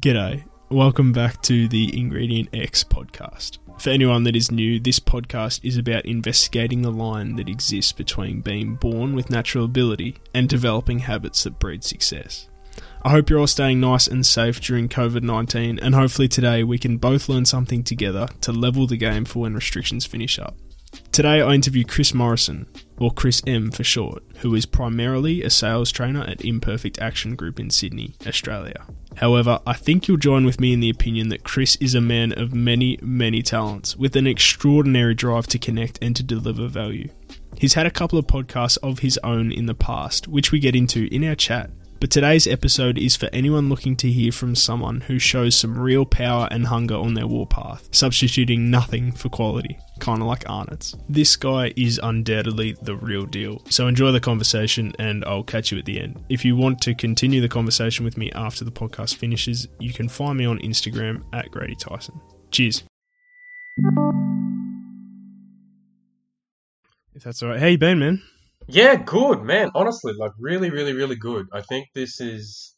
G'day. Welcome back to the Ingredient X podcast. For anyone that is new, this podcast is about investigating the line that exists between being born with natural ability and developing habits that breed success. I hope you're all staying nice and safe during COVID 19, and hopefully today we can both learn something together to level the game for when restrictions finish up. Today I interview Chris Morrison, or Chris M for short, who is primarily a sales trainer at Imperfect Action Group in Sydney, Australia. However, I think you'll join with me in the opinion that Chris is a man of many, many talents, with an extraordinary drive to connect and to deliver value. He's had a couple of podcasts of his own in the past, which we get into in our chat, but today's episode is for anyone looking to hear from someone who shows some real power and hunger on their warpath, substituting nothing for quality, kind of like Arnott's. This guy is undoubtedly the real deal. So enjoy the conversation and I'll catch you at the end. If you want to continue the conversation with me after the podcast finishes, you can find me on Instagram at Grady Tyson. Cheers. If that's all right. How you been, man? Yeah, good man. Honestly, like really, really, really good. I think this is,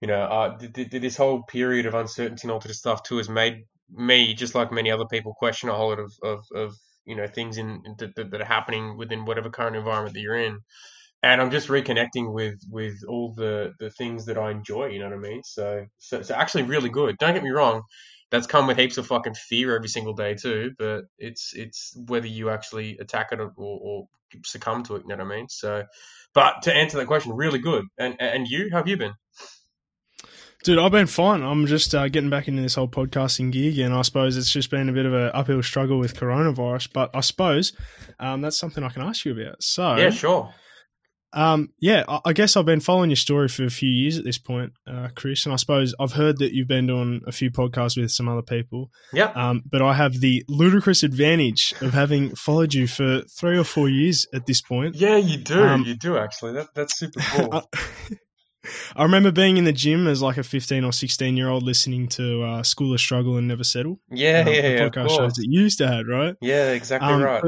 you know, uh, th- th- this whole period of uncertainty and all this stuff too has made me, just like many other people, question a whole lot of, of, of you know things in that, that are happening within whatever current environment that you're in. And I'm just reconnecting with with all the the things that I enjoy. You know what I mean? So so, so actually, really good. Don't get me wrong that's come with heaps of fucking fear every single day too. But it's it's whether you actually attack it or, or succumb to it. You know what I mean? So, but to answer that question, really good. And and you, how have you been? Dude, I've been fine. I'm just uh, getting back into this whole podcasting gig, and I suppose it's just been a bit of an uphill struggle with coronavirus. But I suppose um, that's something I can ask you about. So, yeah, sure. Um, yeah, I, guess I've been following your story for a few years at this point, uh, Chris, and I suppose I've heard that you've been doing a few podcasts with some other people. Yeah. Um, but I have the ludicrous advantage of having followed you for three or four years at this point. Yeah, you do. Um, you do actually. That, that's super cool. I remember being in the gym as like a 15 or 16 year old listening to uh, School of Struggle and Never Settle. Yeah, um, yeah, yeah. Podcast shows that you used to have, right? Yeah, exactly um, right.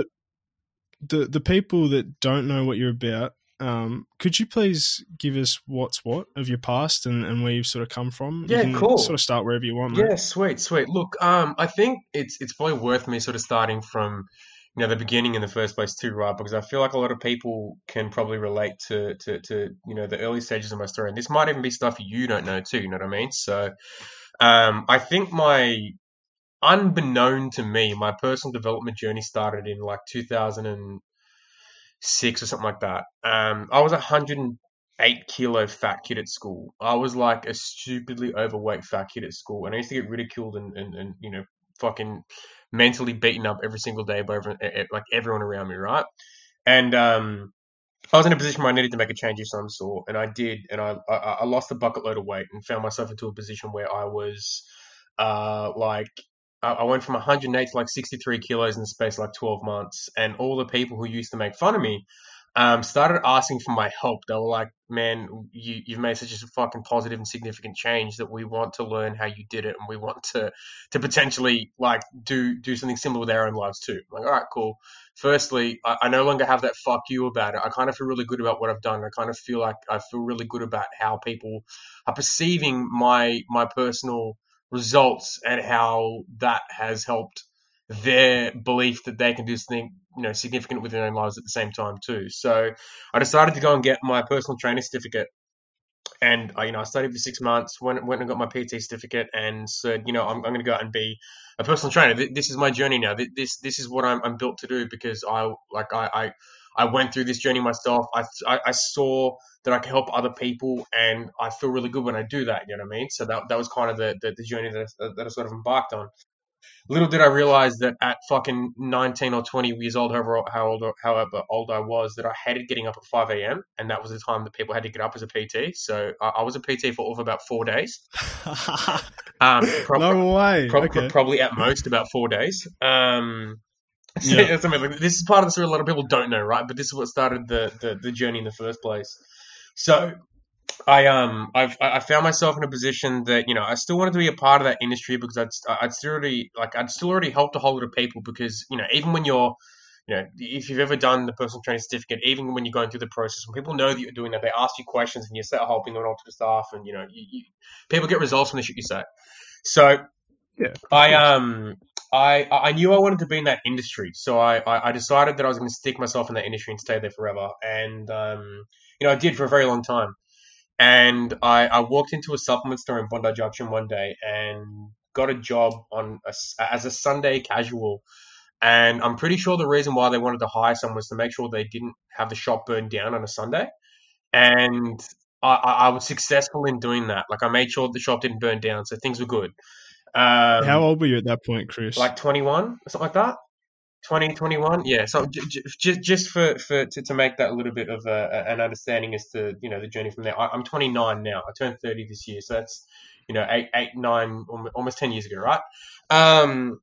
the the people that don't know what you're about, um, could you please give us what's what of your past and, and where you've sort of come from? Yeah, cool. Sort of start wherever you want. Yeah, sweet, sweet. Look, um, I think it's it's probably worth me sort of starting from you know the beginning in the first place too, right? Because I feel like a lot of people can probably relate to to to you know the early stages of my story, and this might even be stuff you don't know too. You know what I mean? So, um, I think my unbeknown to me, my personal development journey started in like 2000 and six or something like that. Um, I was a 108 kilo fat kid at school. I was like a stupidly overweight fat kid at school, and I used to get ridiculed and, and, and you know fucking mentally beaten up every single day by everyone, like everyone around me, right? And um, I was in a position where I needed to make a change of some sort, and I did, and I, I, I lost a bucket load of weight and found myself into a position where I was uh, like I went from 108 to like 63 kilos in the space like 12 months. And all the people who used to make fun of me um, started asking for my help. They were like, man, you, you've made such a fucking positive and significant change that we want to learn how you did it and we want to to potentially like do do something similar with our own lives too. I'm like, all right, cool. Firstly, I, I no longer have that fuck you about it. I kind of feel really good about what I've done. I kind of feel like I feel really good about how people are perceiving my my personal results and how that has helped their belief that they can do something you know significant with their own lives at the same time too. So I decided to go and get my personal trainer certificate, and I, you know I studied for six months. Went went and got my PT certificate, and said you know I'm, I'm going to go out and be a personal trainer. This is my journey now. This this is what I'm, I'm built to do because I like I, I I went through this journey myself. I, I, I saw that I can help other people, and I feel really good when I do that. You know what I mean? So that that was kind of the the, the journey that I, that I sort of embarked on. Little did I realize that at fucking 19 or 20 years old, however, how old, however old I was, that I hated getting up at 5 a.m. And that was the time that people had to get up as a PT. So I, I was a PT for over about four days. um, prob- no way. Prob- okay. Probably at most about four days. Um, yeah. this is part of the story a lot of people don't know, right? But this is what started the, the, the journey in the first place. So I um I've I found myself in a position that you know I still wanted to be a part of that industry because I'd I'd still already like I'd still already helped a whole lot of people because you know even when you're you know, if you've ever done the personal training certificate, even when you're going through the process, when people know that you're doing that, they ask you questions and you start helping them all to the staff, and you know, you, you, people get results from the shit you say. So, Yeah, I um, I I knew I wanted to be in that industry, so I I, decided that I was going to stick myself in that industry and stay there forever, and um, you know, I did for a very long time. And I, I walked into a supplement store in Bondi Junction one day and got a job on a, as a Sunday casual and I'm pretty sure the reason why they wanted to hire someone was to make sure they didn't have the shop burned down on a Sunday. And I, I was successful in doing that. Like I made sure the shop didn't burn down, so things were good. Um, How old were you at that point, Chris? like 21 or something like that? 20 21 yeah so j- j- just just for for to, to make that a little bit of a, an understanding as to you know the journey from there. I, i'm 29 now. I turned 30 this year so that's you know eight eight nine almo- almost 10 years ago right? Um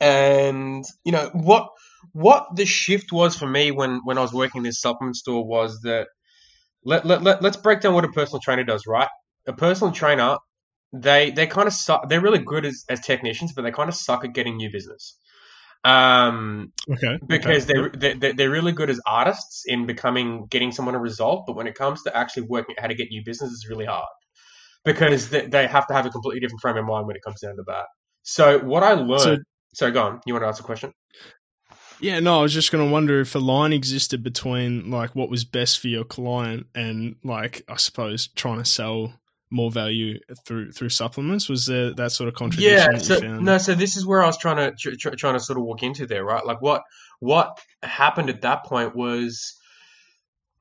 and you know what what the shift was for me when when i was working in this supplement store was that let, let, let, let's break down what a personal trainer does right? A personal trainer they they kind of suck they're really good as, as technicians but they kind of suck at getting new business. Um okay, because okay. they're, they're they're really good as artists in becoming getting someone a result but when it comes to actually working out how to get new business it's really hard. Because they, they have to have a completely different frame of mind when it comes down to that. So what i learned So- so, go on. You want to ask a question? Yeah, no, I was just going to wonder if a line existed between like what was best for your client and like I suppose trying to sell more value through through supplements. Was there that sort of contradiction yeah that so you found? no so this is where i was trying to tr- tr- trying to sort of walk into there right like what what happened at that point was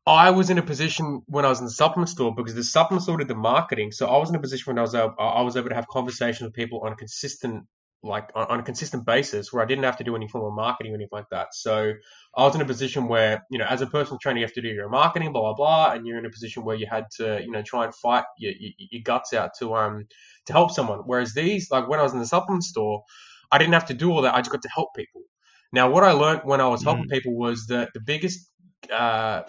I was in a position when I was in the supplement store because the supplement store did the marketing. So I was in a position when I was able, I was able to have conversations with people on a consistent, like on, on a consistent basis, where I didn't have to do any form of marketing or anything like that. So I was in a position where, you know, as a personal trainer, you have to do your marketing, blah blah blah, and you're in a position where you had to, you know, try and fight your, your, your guts out to um to help someone. Whereas these, like when I was in the supplement store, I didn't have to do all that. I just got to help people. Now, what I learned when I was helping people was that the biggest uh,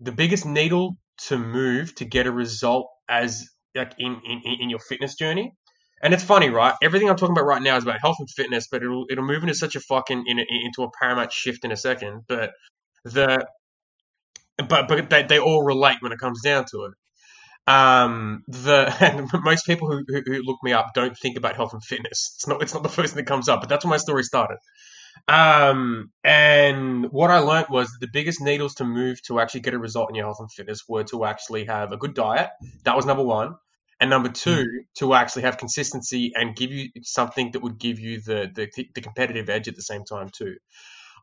the biggest needle to move to get a result as like in, in, in your fitness journey. And it's funny, right? Everything I'm talking about right now is about health and fitness, but it'll it'll move into such a fucking in into a paramount shift in a second. But the but but they, they all relate when it comes down to it. Um, the and most people who, who, who look me up don't think about health and fitness. It's not it's not the first thing that comes up, but that's where my story started. Um, and what I learned was the biggest needles to move to actually get a result in your health and fitness were to actually have a good diet. That was number one. And number two, to actually have consistency and give you something that would give you the, the, the competitive edge at the same time too.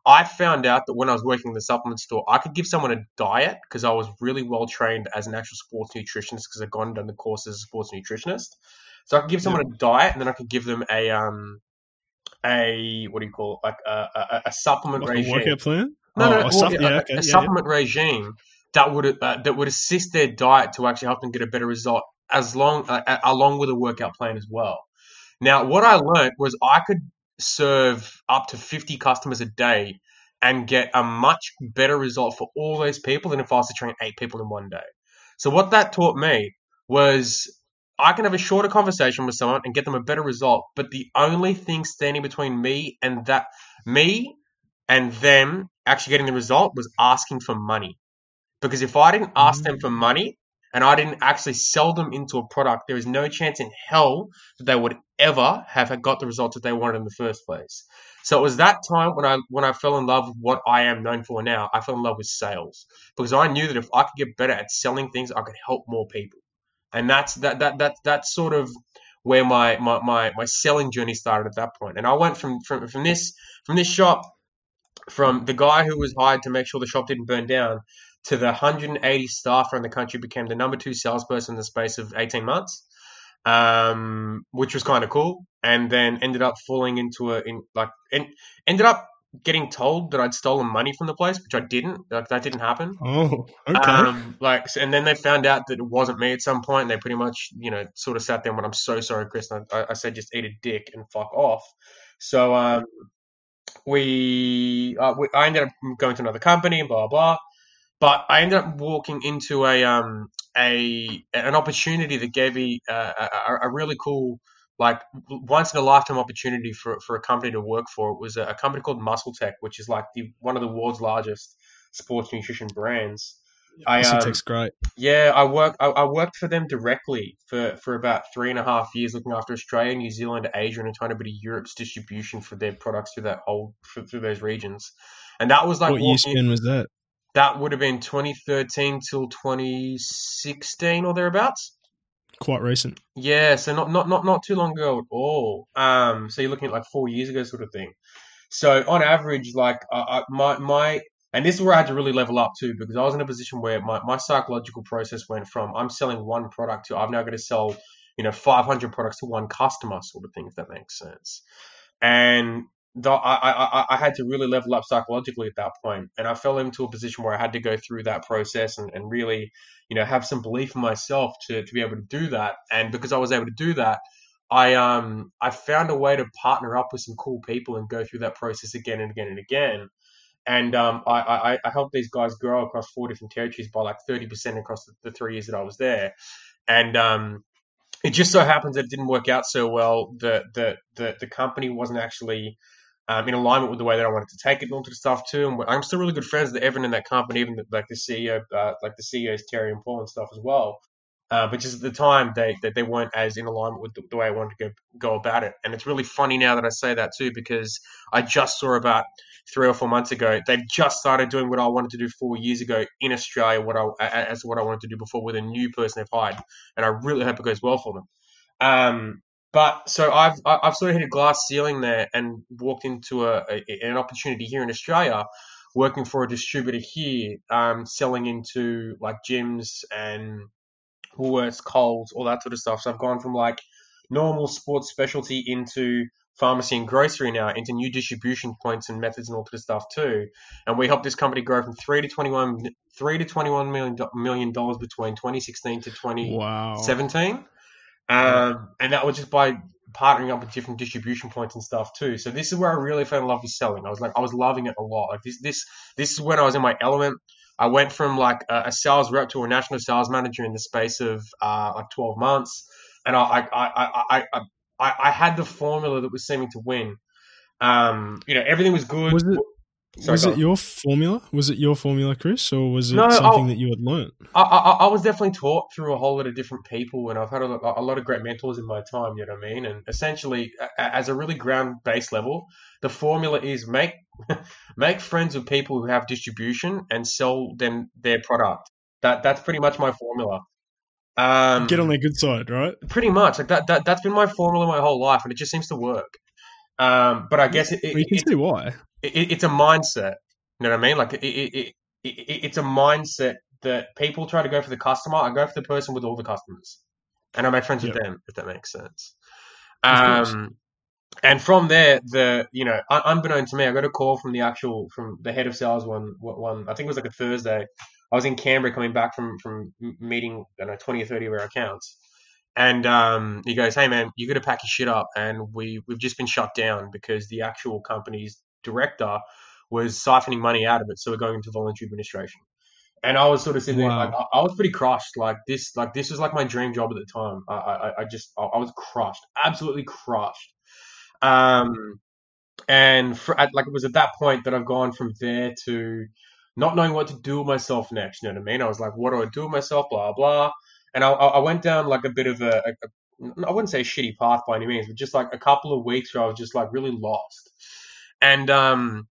I found out that when I was working in the supplement store, I could give someone a diet because I was really well trained as an actual sports nutritionist because I'd gone and done the course as a sports nutritionist. So I could give someone a diet and then I could give them a um a what do you call it? like a, a, a supplement Like a regime. workout plan? No, Oh, no, a yeah, yeah, a, okay, a yeah, supplement regime that would uh, that would assist their diet to actually help them get a better result, as long uh, along with a workout plan as well. Now, what I learned was I could serve up to fifty customers a day and get a much better result for all those people than if I was to train eight people in one day. So what that taught me was I can have a shorter conversation with someone and get them a better result, but the only thing standing between me and that me and them actually getting the result was asking for money. Because if I didn't ask them for money and I didn't actually sell them into a product, there is no chance in hell that they would ever have got the results that they wanted in the first place. So it was that time when I when I fell in love with what I am known for now. I fell in love with sales because I knew that if I could get better at selling things, I could help more people. And that's that that that that's sort of where my, my, my, my selling journey started at that point. And I went from, from from this from this shop from the guy who was hired to make sure the shop didn't burn down to the 180 staff around the country became the number two salesperson in the space of 18 months um, which was kind of cool and then ended up falling into a in like and ended up getting told that I'd stolen money from the place which I didn't like that didn't happen Oh, okay. um, like, and then they found out that it wasn't me at some point. And they pretty much, you know, sort of sat there and went, "I'm so sorry, Chris." And I, I said, "Just eat a dick and fuck off." So, um, we, uh, we, I ended up going to another company, blah blah. But I ended up walking into a um a an opportunity that gave me uh, a, a, really cool like once in a lifetime opportunity for, for a company to work for. It was a, a company called MuscleTech, which is like the one of the world's largest sports nutrition brands. I, um, Tech's great. Yeah, I work. I, I, worked for them directly for, for about three and a half years, looking after Australia, New Zealand, Asia, and a tiny bit of Europe's distribution for their products through that whole through those regions. And that was like what year span was that? That would have been 2013 till 2016 or thereabouts. Quite recent. Yeah, so not not not not too long ago at all. Um, so you're looking at like four years ago, sort of thing. So on average, like uh, my my and this is where I had to really level up too, because I was in a position where my, my psychological process went from I'm selling one product to I've now got to sell, you know, 500 products to one customer, sort of thing, if that makes sense. And the, I, I, I had to really level up psychologically at that point, and I fell into a position where I had to go through that process and, and really, you know, have some belief in myself to, to be able to do that. And because I was able to do that, I um I found a way to partner up with some cool people and go through that process again and again and again and um, I, I, I, helped these guys grow across four different territories by like 30% across the, the three years that I was there. And um, it just so happens that it didn't work out so well. The, the, the, the company wasn't actually um, in alignment with the way that I wanted to take it and all the stuff too. And I'm still really good friends with everyone in that company, even the, like the CEO, uh, like the CEOs, Terry and Paul and stuff as well. Uh, but just at the time, they, they, they weren't as in alignment with the, the, way I wanted to go, go about it. And it's really funny now that I say that too, because I just saw about three or four months ago, they've just started doing what I wanted to do four years ago in Australia, what I, as what I wanted to do before with a new person they've hired. And I really hope it goes well for them. Um, but so I've I've sort of hit a glass ceiling there and walked into a, a an opportunity here in Australia, working for a distributor here, um, selling into like gyms and Woolworths, Coles, all that sort of stuff. So I've gone from like normal sports specialty into pharmacy and grocery now into new distribution points and methods and all that stuff too. And we helped this company grow from three to twenty one three to twenty one million million dollars between twenty sixteen to twenty seventeen. Wow. Um, and that was just by partnering up with different distribution points and stuff too. So this is where I really fell in love with selling. I was like, I was loving it a lot. Like this, this, this is when I was in my element. I went from like a, a sales rep to a national sales manager in the space of uh, like 12 months. And I, I, I, I, I, I had the formula that was seeming to win. Um, you know, everything was good. Was it, Sorry, was it your formula? Was it your formula, Chris, or was it no, something i that you had learned? I, I, I, was definitely taught through a whole lot of different people, and I've had a, a lot of great mentors in my time. You know what I mean? And essentially, as a really ground based level, the formula is make make friends with people who have distribution and sell them their product. That that's pretty much my formula. Um, Get on their good side, right? Pretty much. Like that, that that's been my formula my whole life, and it just seems to work. Um, but I guess it, it, well, you can it, see why. It's a mindset. You know what I mean? Like it, it's a mindset that people try to go for the customer. I go for the person with all the customers, and I make friends yep. with them. If that makes sense. Um, and from there, the you know, unbeknown to me, I got a call from the actual from the head of sales one one. I think it was like a Thursday. I was in Canberra coming back from from meeting I don't know twenty or thirty of our accounts, and um, he goes, "Hey man, you got to pack your shit up." And we we've just been shut down because the actual company's director was siphoning money out of it, so we're going into voluntary administration. And I was sort of sitting wow. there, like, I, was pretty crushed. Like this, like this was like my dream job at the time. I, I, I just, I, was crushed, absolutely crushed. Um, and for, at, like it was at that point that I've gone from there to not knowing what to do with myself next. You know what I mean? I was like, what do I do with myself? Blah blah. And I, I went down like a bit of a, a, a, I wouldn't say a shitty path by any means, but just like a couple of weeks where I was just like really lost. And um,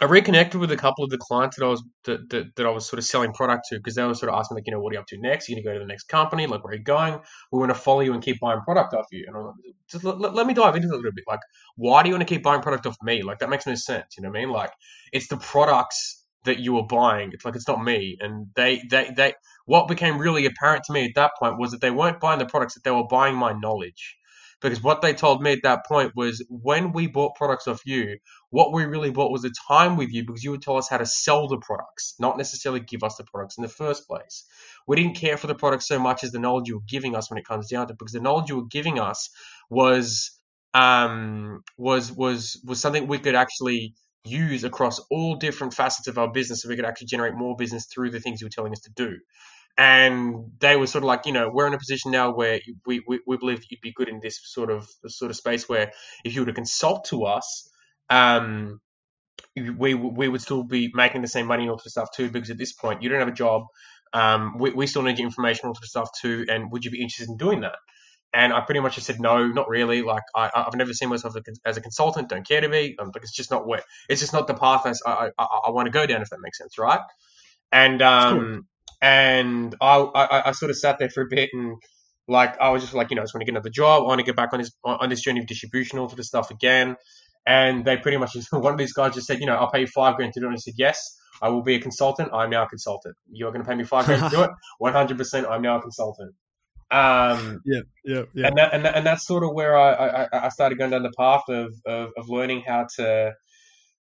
I reconnected with a couple of the clients that I was that, that, that I was sort of selling product to because they were sort of asking like, you know, what are you up to next? You're gonna go to the next company? Like, where are you going? We want to follow you and keep buying product off you. And I'm like, just let, let, me dive into it a little bit. Like, why do you want to keep buying product off me? Like, that makes no sense. You know what I mean? Like, it's the products that you were buying. It's like it's not me. And they they they what became really apparent to me at that point was that they weren't buying the products that they were buying my knowledge because what they told me at that point was when we bought products off you, what we really bought was the time with you because you would tell us how to sell the products, not necessarily give us the products in the first place. We didn't care for the products so much as the knowledge you were giving us when it comes down to it, because the knowledge you were giving us was um, was was was something we could actually use across all different facets of our business so we could actually generate more business through the things you were telling us to do. And they were sort of like, you know, we're in a position now where we, we, we believe you'd be good in this sort of sort of space where if you were to consult to us, um, we we would still be making the same money and all the stuff too, because at this point you don't have a job. Um, we, we still need your information, all the stuff too, and would you be interested in doing that? And I pretty much just said no, not really. Like I, I've never seen myself as a consultant. Don't care to be. Um, like it's just not where it's just not the path I, I, I, I want to go down. If that makes sense, right? And um. And I, I I sort of sat there for a bit and like I was just like you know I just want to get another job. I want to get back on this on this journey of distribution, all the stuff again. And they pretty much just one of these guys just said, you know, I'll pay you five grand to do it. And I said, yes, I will be a consultant. I'm now a consultant. You're going to pay me five grand to do it. One hundred percent. I'm now a consultant. Um, yeah, yeah, yeah. And that, and, that, and that's sort of where I, I, I started going down the path of, of, of learning how to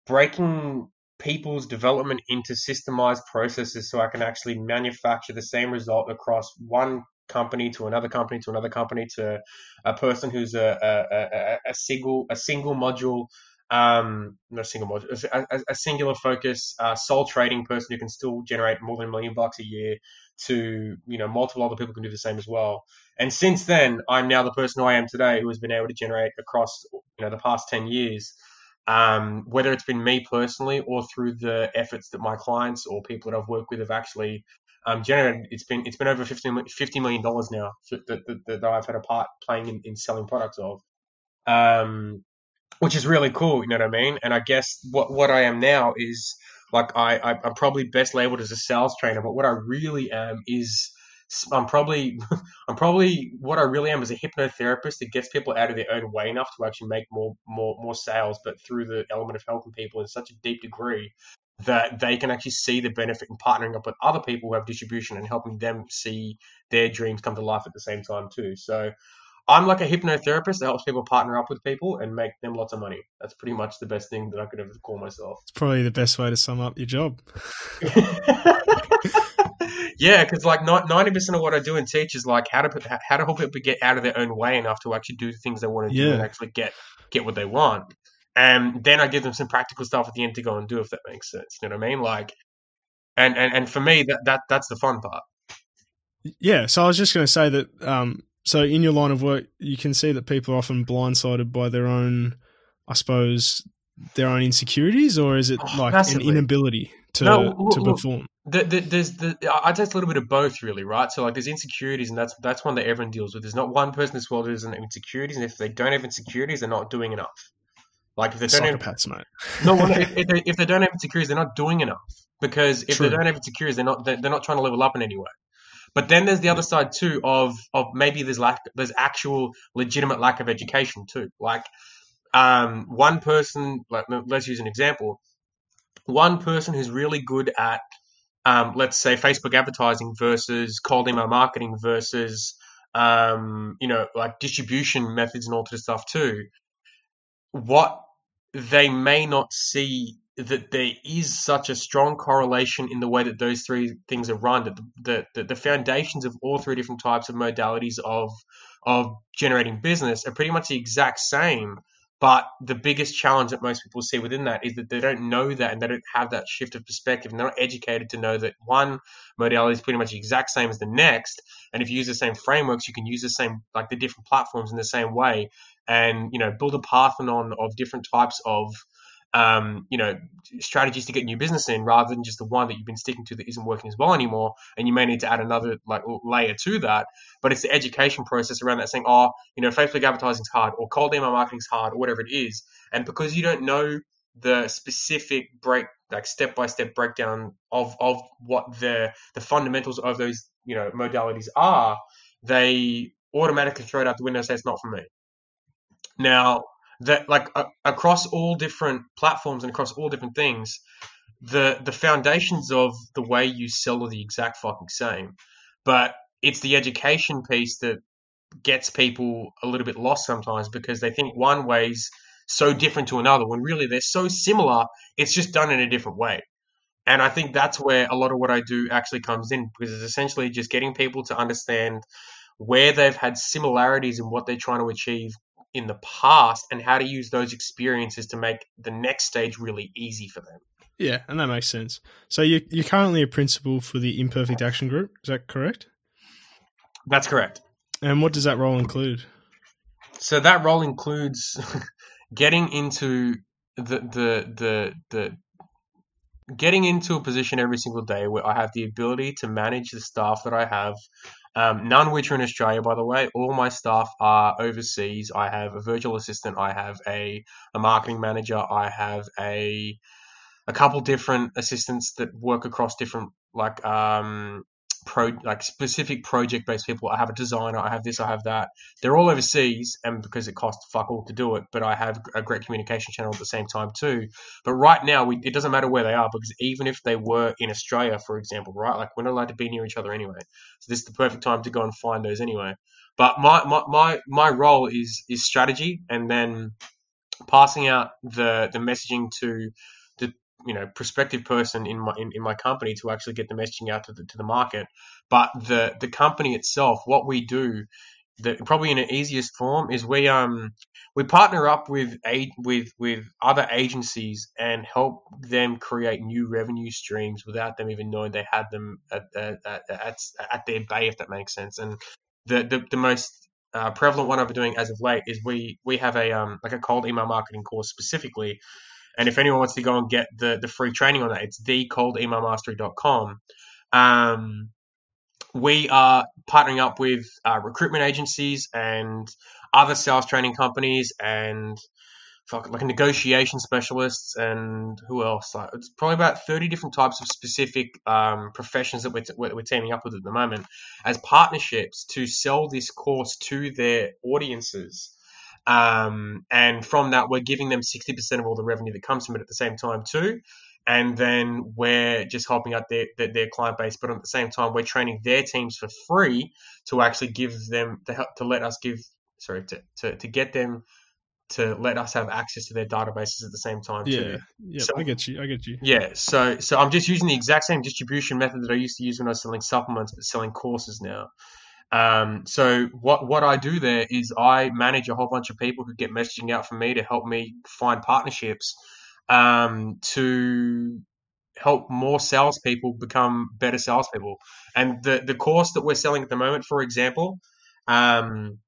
breaking people's development into systemized processes so I can actually manufacture the same result across one company to another company to another company to a person who's a a, a, a single a single module um not single module a, a singular focus uh, sole trading person who can still generate more than a million bucks a year to you know multiple other people can do the same as well. And since then i'm now the person who i am today who has been able to generate across you know the past 10 years um, whether it's been me personally or through the efforts that my clients or people that I've worked with have actually um, generated. It's been it's been over 50, $50 million now that, that, that, I've had a part playing in, in selling products of, um, which is really cool. You know what I mean? And I guess what what I am now is like I, I I'm probably best labeled as a sales trainer, but what I really am is I'm probably I'm probably what I really am is a hypnotherapist that gets people out of their own way enough to actually make more more more sales, but through the element of helping people in such a deep degree that they can actually see the benefit in partnering up with other people who have distribution and helping them see their dreams come to life at the same time too. So I'm like a hypnotherapist that helps people partner up with people and make them lots of money. That's pretty much the best thing that I could ever call myself. It's probably the best way to sum up your job. yeah, because like ninety percent of what I do and teach is like how to how to help people get out of their own way enough to actually do the things they want to do and actually get get what they want. And then I give them some practical stuff at the end to go and do if that makes sense. You know what I mean? Like, and and, and for me that, that that's the fun part. Yeah. So I was just going to say that. Um, so in your line of work, you can see that people are often blindsided by their own, I suppose, their own insecurities, or is it oh, like massively. an inability to no, to perform? The, the, there's the I'd say it's a little bit of both, really, right? So like, there's insecurities, and that's that's one that everyone deals with. There's not one person in this world who doesn't have insecurities, and if they don't have insecurities, they're not doing enough. Like if they don't have mate. no, if, if, they, if they don't have insecurities, they're not doing enough. Because if True. they don't have insecurities, they're not they're, they're not trying to level up in any way. But then there's the other side too of of maybe there's lack there's actual legitimate lack of education too. Like um, one person, like let's use an example, one person who's really good at um, let's say Facebook advertising versus cold email marketing versus um, you know like distribution methods and all this stuff too. What they may not see that there is such a strong correlation in the way that those three things are run that the, the, the, foundations of all three different types of modalities of of generating business are pretty much the exact same but the biggest challenge that most people see within that is that they don't know that and they don't have that shift of perspective. And they're not educated to know that one modality is pretty much the exact same as the next. And if you use the same frameworks you can use the same like the different platforms in the same way and you know build a parthenon of different types of um, you know strategies to get new business in rather than just the one that you've been sticking to that isn't working as well anymore and you may need to add another like layer to that. But it's the education process around that saying oh you know facebook advertising's hard or cold email marketing's hard or whatever it is. And because you don't know the specific break like step by step breakdown of of what the the fundamentals of those you know modalities are they automatically throw it out the window and say it's not for me. Now that like across all different platforms and across all different things, the the foundations of the way you sell are the exact fucking same, but it's the education piece that gets people a little bit lost sometimes because they think one way's so different to another when really they're so similar. It's just done in a different way. And I think that's where a lot of what I do actually comes in because it's essentially just getting people to understand where they've had similarities in what they're trying to achieve in the past and how to use those experiences to make the next stage really easy for them. Yeah, and that makes sense. So you you're currently a principal for the Imperfect Action Group. Is that correct? That's correct. And what does that role include? So that role includes getting into the the the the getting into a position every single day where I have the ability to manage the staff that I have. Um, none which are in Australia, by the way. All my staff are overseas. I have a virtual assistant. I have a, a marketing manager. I have a a couple different assistants that work across different like um, pro like specific project based people. I have a designer, I have this, I have that. They're all overseas, and because it costs fuck all to do it, but I have a great communication channel at the same time too. But right now, we, it doesn't matter where they are because even if they were in Australia, for example, right, like we're not allowed to be near each other anyway. So this is the perfect time to go and find those anyway. But my my my, my role is is strategy, and then passing out the the messaging to you know prospective person in my in, in my company to actually get the messaging out to the to the market. But the the company itself, what we do, the, probably in the easiest form is we um we partner up with a with with other agencies and help them create new revenue streams without them even knowing they had them at at, at, at their bay if that makes sense and the the, the most uh, prevalent one I've been doing as of late is we we have a um like a cold email marketing course specifically and if anyone wants to go and get the, the free training on that, it's thecoldemailmastery.com. Um, we are partnering up with uh, recruitment agencies and other sales training companies and like negotiation specialists and who else? Like, it's probably about 30 different types of specific um, professions that we're, t- we're teaming up with at the moment as partnerships to sell this course to their audiences um, and from that, we're giving them 60% of all the revenue that comes from it at the same time, too. And then we're just helping out their, their, their client base, but at the same time, we're training their teams for free to actually give them to help to let us give sorry to, to, to get them to let us have access to their databases at the same time yeah, too. Yeah, so, I get you. I get you. Yeah, so so I'm just using the exact same distribution method that I used to use when I was selling supplements, but selling courses now. Um, so what what I do there is I manage a whole bunch of people who get messaging out for me to help me find partnerships um, to help more salespeople become better salespeople. And the the course that we're selling at the moment, for example, um,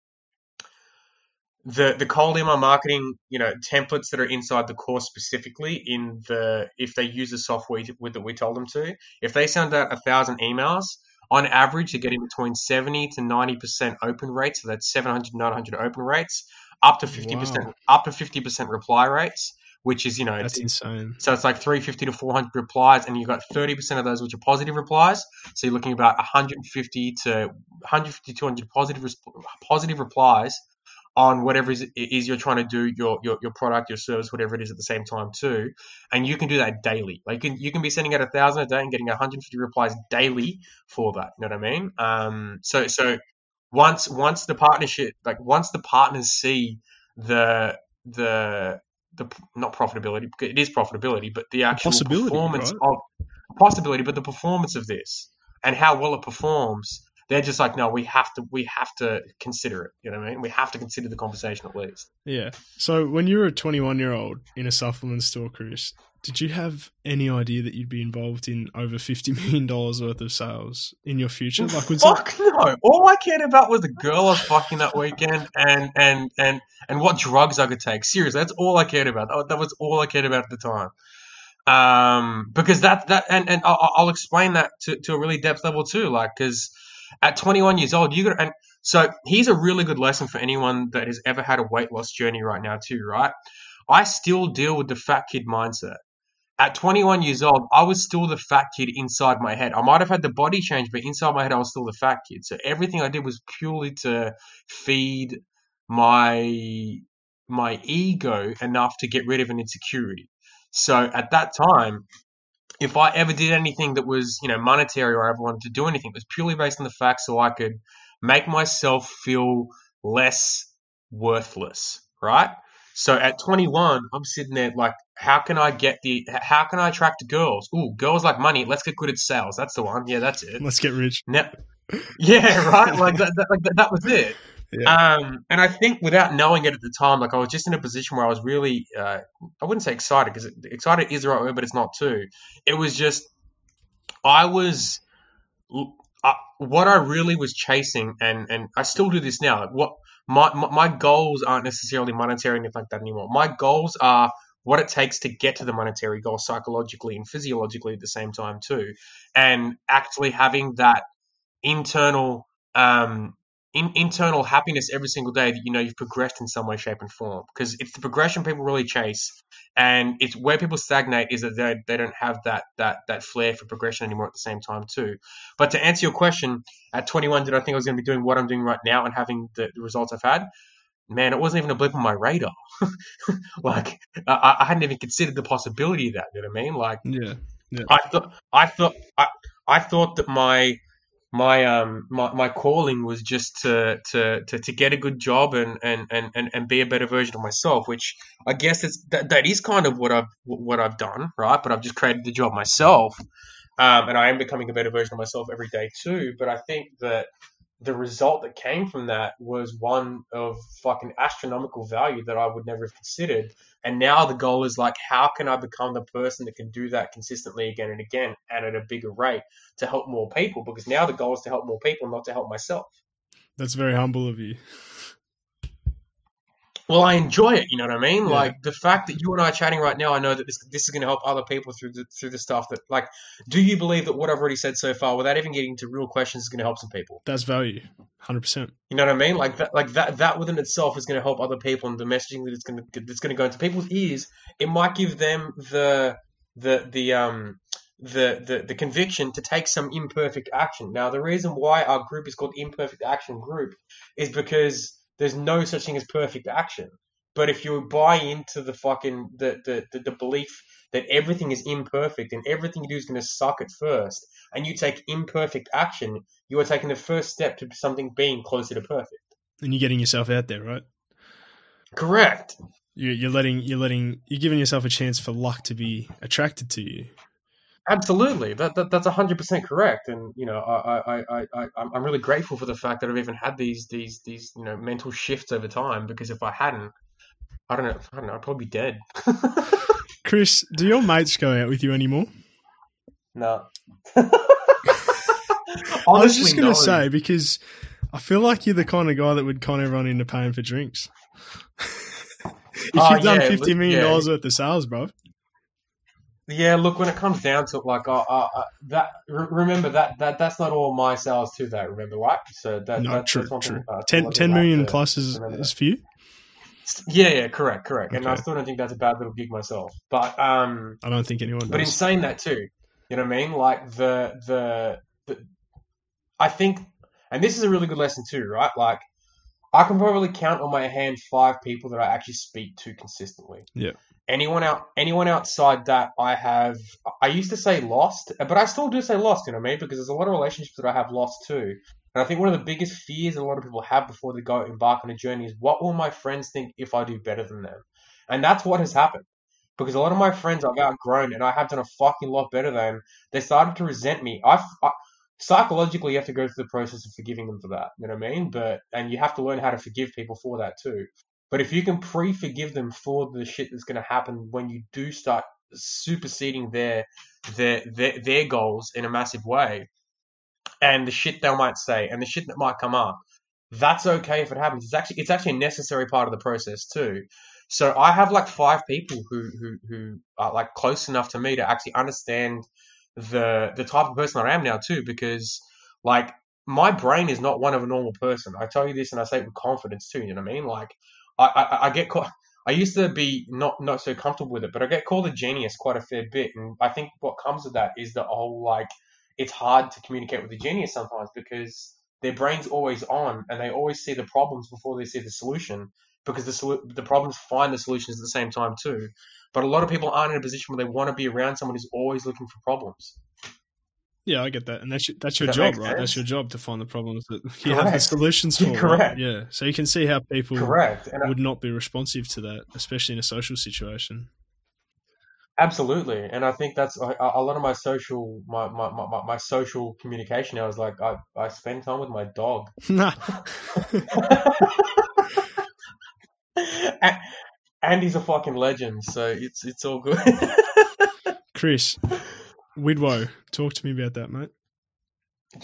the the cold email marketing, you know, templates that are inside the course specifically in the if they use the software that we told them to, if they send out a thousand emails on average, you're getting between 70 to 90% open rates. So that's 700, 900 open rates, up to 50%, wow. up to 50% reply rates, which is, you know, that's insane. So it's like 350 to 400 replies, and you've got 30% of those which are positive replies. So you're looking about 150 to 150, 200 positive, positive replies on whatever is, is you're trying to do your, your your product, your service, whatever it is at the same time too, and you can do that daily. Like you can you can be sending out a thousand a day and getting 150 replies daily for that. You know what I mean? Um, so so once once the partnership like once the partners see the the the not profitability it is profitability, but the actual performance right? of possibility, but the performance of this and how well it performs they're just like, no, we have to, we have to consider it. You know what I mean? We have to consider the conversation at least. Yeah. So when you were a 21 year old in a supplement store, Chris, did you have any idea that you'd be involved in over fifty million dollars worth of sales in your future? Like, fuck that... no! All I cared about was the girl I was fucking that weekend, and and and and what drugs I could take. Seriously, that's all I cared about. That was all I cared about at the time. Um, because that that and and I'll, I'll explain that to to a really depth level too. Like, because at 21 years old, you got and so here's a really good lesson for anyone that has ever had a weight loss journey right now too, right? I still deal with the fat kid mindset. At 21 years old, I was still the fat kid inside my head. I might have had the body change, but inside my head, I was still the fat kid. So everything I did was purely to feed my my ego enough to get rid of an insecurity. So at that time, if I ever did anything that was, you know, monetary or I ever wanted to do anything, it was purely based on the fact so I could make myself feel less worthless, right? So at 21, I'm sitting there like, how can I get the, how can I attract girls? Ooh, girls like money. Let's get good at sales. That's the one. Yeah, that's it. Let's get rich. Now, yeah, right. Like that, that, like that, that was it. Yeah. Um, and I think without knowing it at the time, like I was just in a position where I was really, uh, I wouldn't say excited because excited is the right word, but it's not too. It was just, I was, uh, what I really was chasing, and and I still do this now. Like what my my goals aren't necessarily monetary and anything like that anymore. My goals are what it takes to get to the monetary goal psychologically and physiologically at the same time too, and actually having that internal um, in, internal happiness every single day that you know you've progressed in some way, shape, and form. Because it's the progression people really chase, and it's where people stagnate is that they, they don't have that that that flair for progression anymore at the same time too. But to answer your question, at 21, did I think I was going to be doing what I'm doing right now and having the, the results I've had? Man, it wasn't even a blip on my radar. like I, I, hadn't even considered the possibility of that. You know what I mean? Like, yeah, yeah. I thought I thought I, I thought that my my um my, my calling was just to, to to to get a good job and, and and and be a better version of myself which i guess it's that, that is kind of what i've what i've done right but i've just created the job myself um, and i am becoming a better version of myself every day too but i think that the result that came from that was one of fucking astronomical value that I would never have considered. And now the goal is like, how can I become the person that can do that consistently again and again and at a bigger rate to help more people? Because now the goal is to help more people, not to help myself. That's very humble of you well, I enjoy it. You know what I mean? Yeah. Like the fact that you and I are chatting right now, I know that this this is going to help other people through the through the stuff that like. Do you believe that what I've already said so far, without even getting to real questions, is going to help some people? That's value, hundred percent. You know what I mean? Like that, like that, that within itself is going to help other people, and the messaging that it's going to that's going to go into people's ears, it might give them the the the um the, the the conviction to take some imperfect action. Now, the reason why our group is called Imperfect Action Group is because there's no such thing as perfect action. But if you buy into the fucking the the, the, the belief that everything is imperfect and everything you do is going to suck at first, and you take imperfect action, you are taking the first step to something being closer to perfect. And you're getting yourself out there, right? Correct. You're, you're letting you're letting you're giving yourself a chance for luck to be attracted to you. Absolutely, that, that that's hundred percent correct, and you know, I, I, I, I, I'm really grateful for the fact that I've even had these, these, these, you know, mental shifts over time. Because if I hadn't, I don't know, I don't know, I'd probably be dead. Chris, do your mates go out with you anymore? No. I was just gonna no. say because I feel like you're the kind of guy that would con everyone into paying for drinks. if oh, you've done yeah, fifty million dollars yeah. worth of sales, bro. Yeah, look, when it comes down to it, like, that remember that that that's not all my sales to that. Remember, right? So that, no, true, true. uh, 10, 10 million plus is, is for you. Yeah, yeah, correct, correct. Okay. And I still don't think that's a bad little gig myself. But um, I don't think anyone. But does. in saying that too, you know what I mean? Like the, the the I think, and this is a really good lesson too, right? Like I can probably count on my hand five people that I actually speak to consistently. Yeah anyone out anyone outside that I have I used to say lost, but I still do say lost, you know what I mean? Because there's a lot of relationships that I have lost too. And I think one of the biggest fears that a lot of people have before they go embark on a journey is what will my friends think if I do better than them? And that's what has happened. Because a lot of my friends I've outgrown and I have done a fucking lot better than, they started to resent me. I've, I, psychologically, you have to go through the process of forgiving them for that. You know what I mean? But, and you have to learn how to forgive people for that too. But if you can pre forgive them for the shit that's going to happen when you do start superseding their, their their their goals in a massive way, and the shit they might say and the shit that might come up, that's okay if it happens. It's actually it's actually a necessary part of the process too. So I have like five people who who who are like close enough to me to actually understand the the type of person I am now too, because like my brain is not one of a normal person. I tell you this and I say it with confidence too. You know what I mean? Like I, I, I get caught. I used to be not not so comfortable with it, but I get called a genius quite a fair bit, and I think what comes with that is the whole like it's hard to communicate with a genius sometimes because their brain's always on and they always see the problems before they see the solution because the the problems find the solutions at the same time too. But a lot of people aren't in a position where they want to be around someone who's always looking for problems. Yeah, I get that, and that's your, that's your that job, right? Sense? That's your job to find the problems that you correct. have the solutions for. Correct. Right? Yeah, so you can see how people correct and would I, not be responsive to that, especially in a social situation. Absolutely, and I think that's a, a lot of my social my, my, my, my social communication now is like I, I spend time with my dog. and, and he's a fucking legend, so it's it's all good. Chris, Widwo, talk to me about that, mate.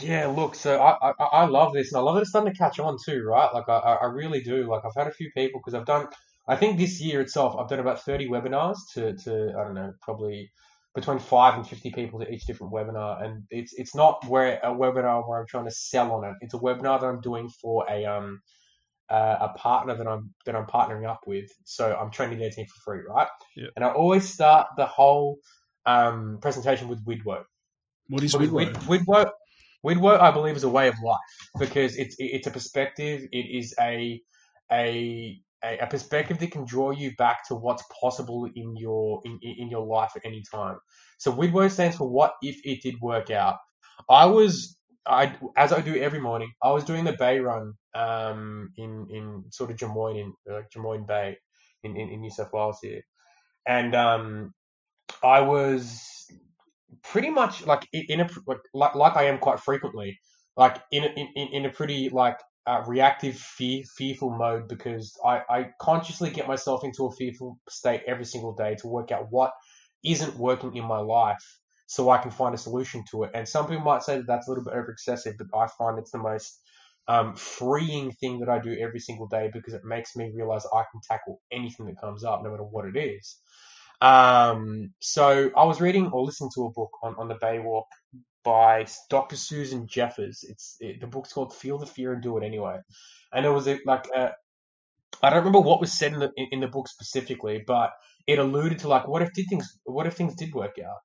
Yeah, look, so I, I I love this, and I love that it's starting to catch on too, right? Like I I really do. Like I've had a few people because I've done. I think this year itself, I've done about thirty webinars to to I don't know, probably between five and fifty people to each different webinar, and it's it's not where a webinar where I'm trying to sell on it. It's a webinar that I'm doing for a um uh, a partner that I'm that I'm partnering up with. So I'm training their team for free, right? Yeah. And I always start the whole um, presentation with Widwo. What is Widwo? Wid- Widwo, Widwo, I believe, is a way of life because it's it's a perspective. It is a a a perspective that can draw you back to what's possible in your in, in your life at any time. So Widwo stands for what if it did work out. I was I as I do every morning. I was doing the Bay Run um, in in sort of Drummoyne in uh, Drummoyne Bay in, in, in New South Wales here, and um, I was pretty much like in a like like, I am quite frequently like in a, in in in a pretty like uh, reactive fear fearful mode because I I consciously get myself into a fearful state every single day to work out what isn't working in my life so I can find a solution to it. And some people might say that that's a little bit over excessive, but I find it's the most um, freeing thing that I do every single day because it makes me realize I can tackle anything that comes up, no matter what it is. Um, so I was reading or listening to a book on, on the Baywalk by Dr. Susan Jeffers. It's it, the book's called Feel the Fear and Do It Anyway. And it was a, like a, I don't remember what was said in the in, in the book specifically, but it alluded to like what if did things what if things did work out.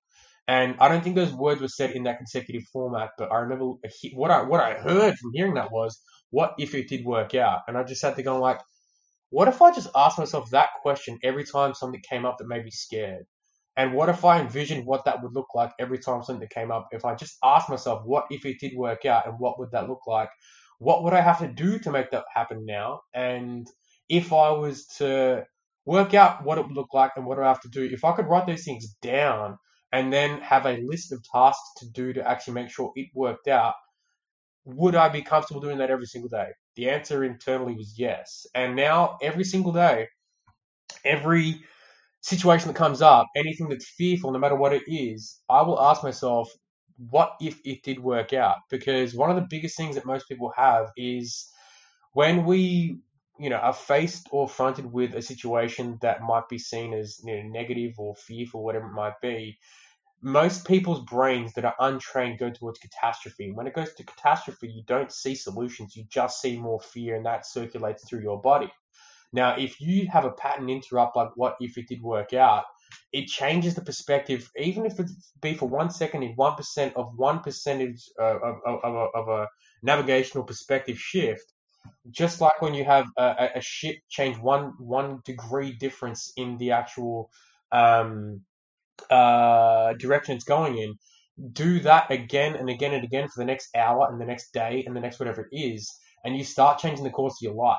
And I don't think those words were said in that consecutive format, but I remember what I what I heard from hearing that was, "What if it did work out?" And I just had to go like, "What if I just asked myself that question every time something came up that made me scared?" And what if I envisioned what that would look like every time something came up? If I just asked myself, "What if it did work out?" and what would that look like? What would I have to do to make that happen now? And if I was to work out what it would look like and what I have to do, if I could write those things down and then have a list of tasks to do to actually make sure it worked out, would I be comfortable doing that every single day? The answer internally was yes. And now every single day, every situation that comes up, anything that's fearful, no matter what it is, I will ask myself, what if it did work out? Because one of the biggest things that most people have is when we you know are faced or fronted with a situation that might be seen as you know, negative or fearful, whatever it might be, most people's brains that are untrained go towards catastrophe. And When it goes to catastrophe, you don't see solutions, you just see more fear, and that circulates through your body. Now, if you have a pattern interrupt, like what if it did work out, it changes the perspective, even if it be for one second in 1% of one percentage uh, of, of, of, a, of a navigational perspective shift. Just like when you have a, a- a ship change one one degree difference in the actual um, uh, direction it's going in, do that again and again and again for the next hour and the next day and the next whatever it is, and you start changing the course of your life.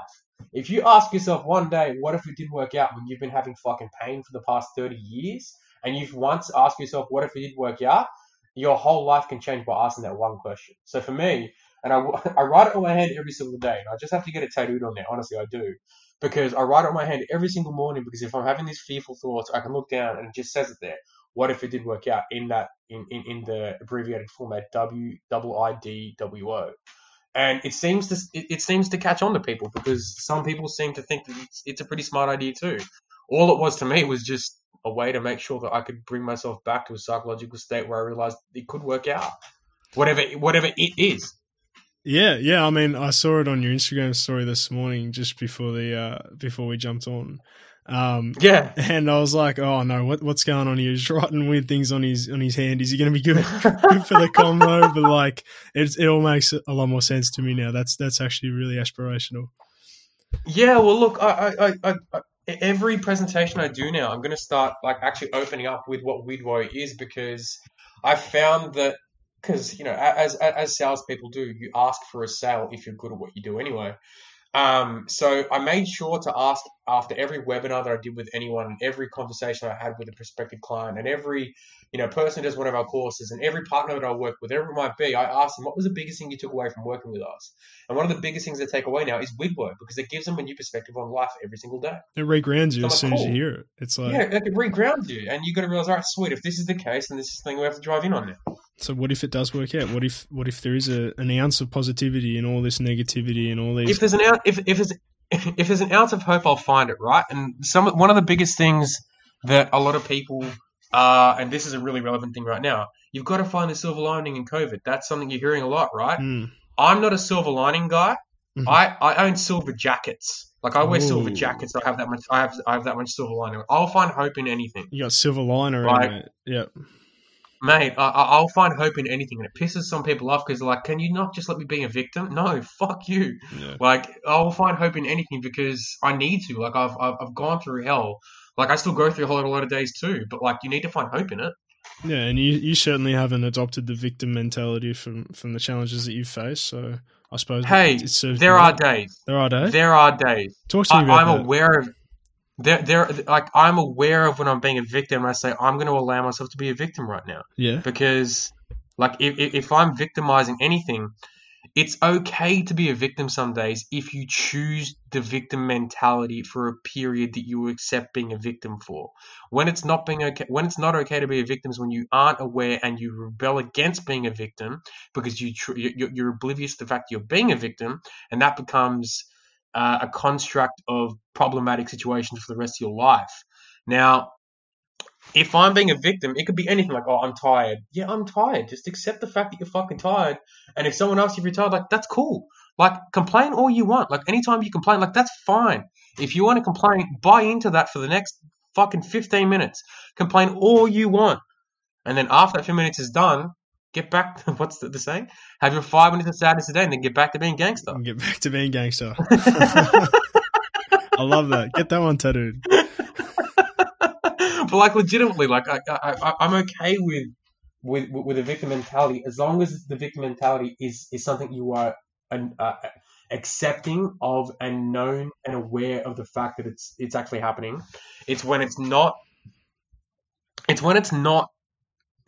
If you ask yourself one day, what if it didn't work out when you've been having fucking pain for the past 30 years, and you've once asked yourself, what if it did work out, your whole life can change by asking that one question. So for me, and I, I write it on my hand every single day, and I just have to get it tattooed on there, honestly, I do. Because I write it on my hand every single morning because if I'm having these fearful thoughts, I can look down and it just says it there. What if it did work out in that in, in, in the abbreviated format W double I D W O? and it seems to it, it seems to catch on to people because some people seem to think that it's, it's a pretty smart idea too. All it was to me was just a way to make sure that I could bring myself back to a psychological state where I realized it could work out, whatever whatever it is. Yeah, yeah. I mean, I saw it on your Instagram story this morning, just before the uh, before we jumped on. Um, Yeah, and I was like, "Oh no, what what's going on here? He's writing weird things on his on his hand. Is he going to be good, good for the combo?" But like, it it all makes a lot more sense to me now. That's that's actually really aspirational. yeah. Well, look, I, I, I, I every presentation I do now, I'm going to start like actually opening up with what Widwo is because I found that because you know as as as salespeople do, you ask for a sale if you're good at what you do anyway. Um, so I made sure to ask after every webinar that I did with anyone, and every conversation I had with a prospective client, and every you know person who does one of our courses, and every partner that I work with, whatever it might be, I asked them what was the biggest thing you took away from working with us. And one of the biggest things they take away now is Widwo because it gives them a new perspective on life every single day. It regrounds you So as I'm soon like, as you hear it. It's like, yeah, it regrounds you, and you got to realize, all right, sweet. If this is the case, then this is the thing we have to drive in on now. So what if it does work out? What if what if there is a, an ounce of positivity in all this negativity and all these? if there's an ounce, if if there's if there's an ounce of hope, I'll find it right. And some one of the biggest things that a lot of people uh, and this is a really relevant thing right now. You've got to find the silver lining in COVID. That's something you're hearing a lot, right? Hmm. I'm not a silver lining guy. Mhm. I, I own silver jackets. Like I wear silver jackets. I have that much. I have I have that much silver lining. I'll find hope in anything, you got silver liner Right. in it. Yeah. Mate. I, I- I'll find hope in anything, and it pisses some people off because like, "Can you not just let me be a victim?" No, fuck you. Yeah. Like I'll find hope in anything because I need to. Like I've I've, I've gone through hell. Like I still go through hell a lot of days too. But like you need to find hope in it. Yeah, and you, you certainly haven't adopted the victim mentality from, from the challenges that you face. So I suppose Hey, it serves There you are well. days. there are days. There are days. Talk to me I, about I'm that. aware of. There, there, like I'm aware of when I'm being a victim. I say I'm going to allow myself to be a victim right now yeah, because, like, if, if if I'm victimizing anything, it's okay to be a victim some days if you choose the victim mentality for a period that you accept being a victim for. When it's not being okay, when it's not okay to be a victim is when you aren't aware and you rebel against being a victim because you tr- you're, you're oblivious to the fact you're being a victim, and that becomes uh, a construct of problematic situations for the rest of your life. Now, if I'm being a victim, it could be anything like, oh, I'm tired. Yeah, I'm tired. Just accept the fact that you're fucking tired. And if someone asks you if you're tired, like, that's cool. Like, complain all you want. Like, anytime you complain, like, that's fine. If you want to complain, buy into that for the next fucking 15 minutes. Complain all you want. And then after that few minutes is done, get back to, what's the, the saying? Have your five minutes of sadness a day and then get back to being gangster. get back to being gangster. I love that. Get that one tattooed. but like legitimately, like I, I, I, I'm okay with with with a victim mentality as long as the victim mentality is is something you are an, uh, accepting of and known and aware of the fact that it's it's actually happening. It's when it's not. It's when it's not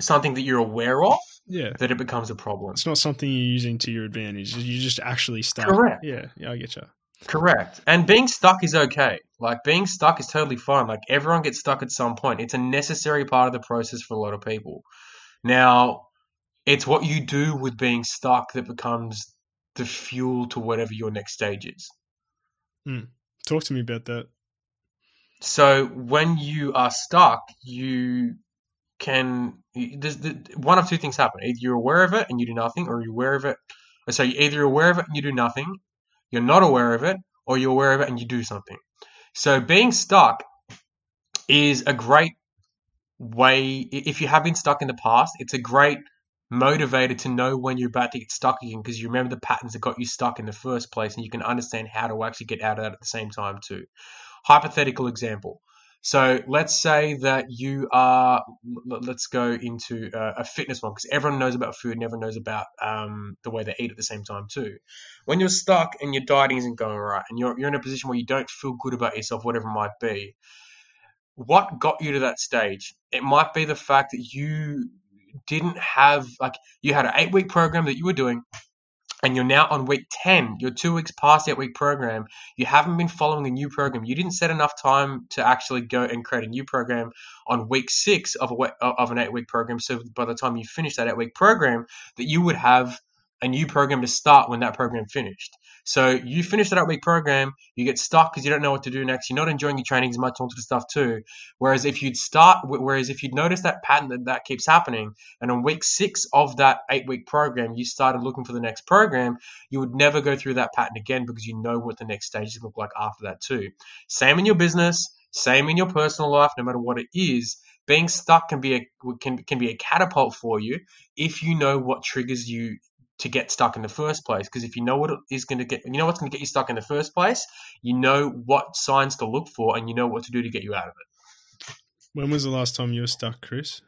something that you're aware of Yeah. that it becomes a problem. It's not something you're using to your advantage. You just actually stuck. Correct. Yeah, yeah, I get you. Correct. And being stuck is okay. Like being stuck is totally fine. Like everyone gets stuck at some point. It's a necessary part of the process for a lot of people. Now, it's what you do with being stuck that becomes the fuel to whatever your next stage is. Hmm. Talk to me about that. So when you are stuck, you can there's the, one of two things happen. Either you're aware of it and you do nothing, or you're aware of it. Uh, so either you're aware of it and you do nothing, you're not aware of it, or you're aware of it and you do something. So being stuck is a great way. If you have been stuck in the past, it's a great motivator to know when you're about to get stuck again because you remember the patterns that got you stuck in the first place and you can understand how to actually get out of that at the same time too. Hypothetical example. So let's say that you are, let's go into a fitness one because everyone knows about food and everyone knows about um, the way they eat at the same time too. When you're stuck and your dieting isn't going right and you're, you're in a position where you don't feel good about yourself, whatever it might be, what got you to that stage? It might be the fact that you didn't have, like, you had an eight week program that you were doing and you're now on week 10 you're two weeks past that week program you haven't been following a new program you didn't set enough time to actually go and create a new program on week six of, a, of an eight week program so by the time you finish that eight week program that you would have a new program to start when that program finished so you finish that eight week program you get stuck because you don't know what to do next you're not enjoying your training as much onto the stuff too whereas if you'd start whereas if you'd notice that pattern that that keeps happening and on week six of that eight week program, you started looking for the next program, you would never go through that pattern again because you know what the next stages look like after that too. Same in your business, same in your personal life, no matter what it is. Being stuck can be a can can be a catapult for you if you know what triggers you to get stuck in the first place. Because if you know what it is going to get, you know what's going to get you stuck in the first place. You know what signs to look for, and you know what to do to get you out of it. When was the last time you were stuck, Chris?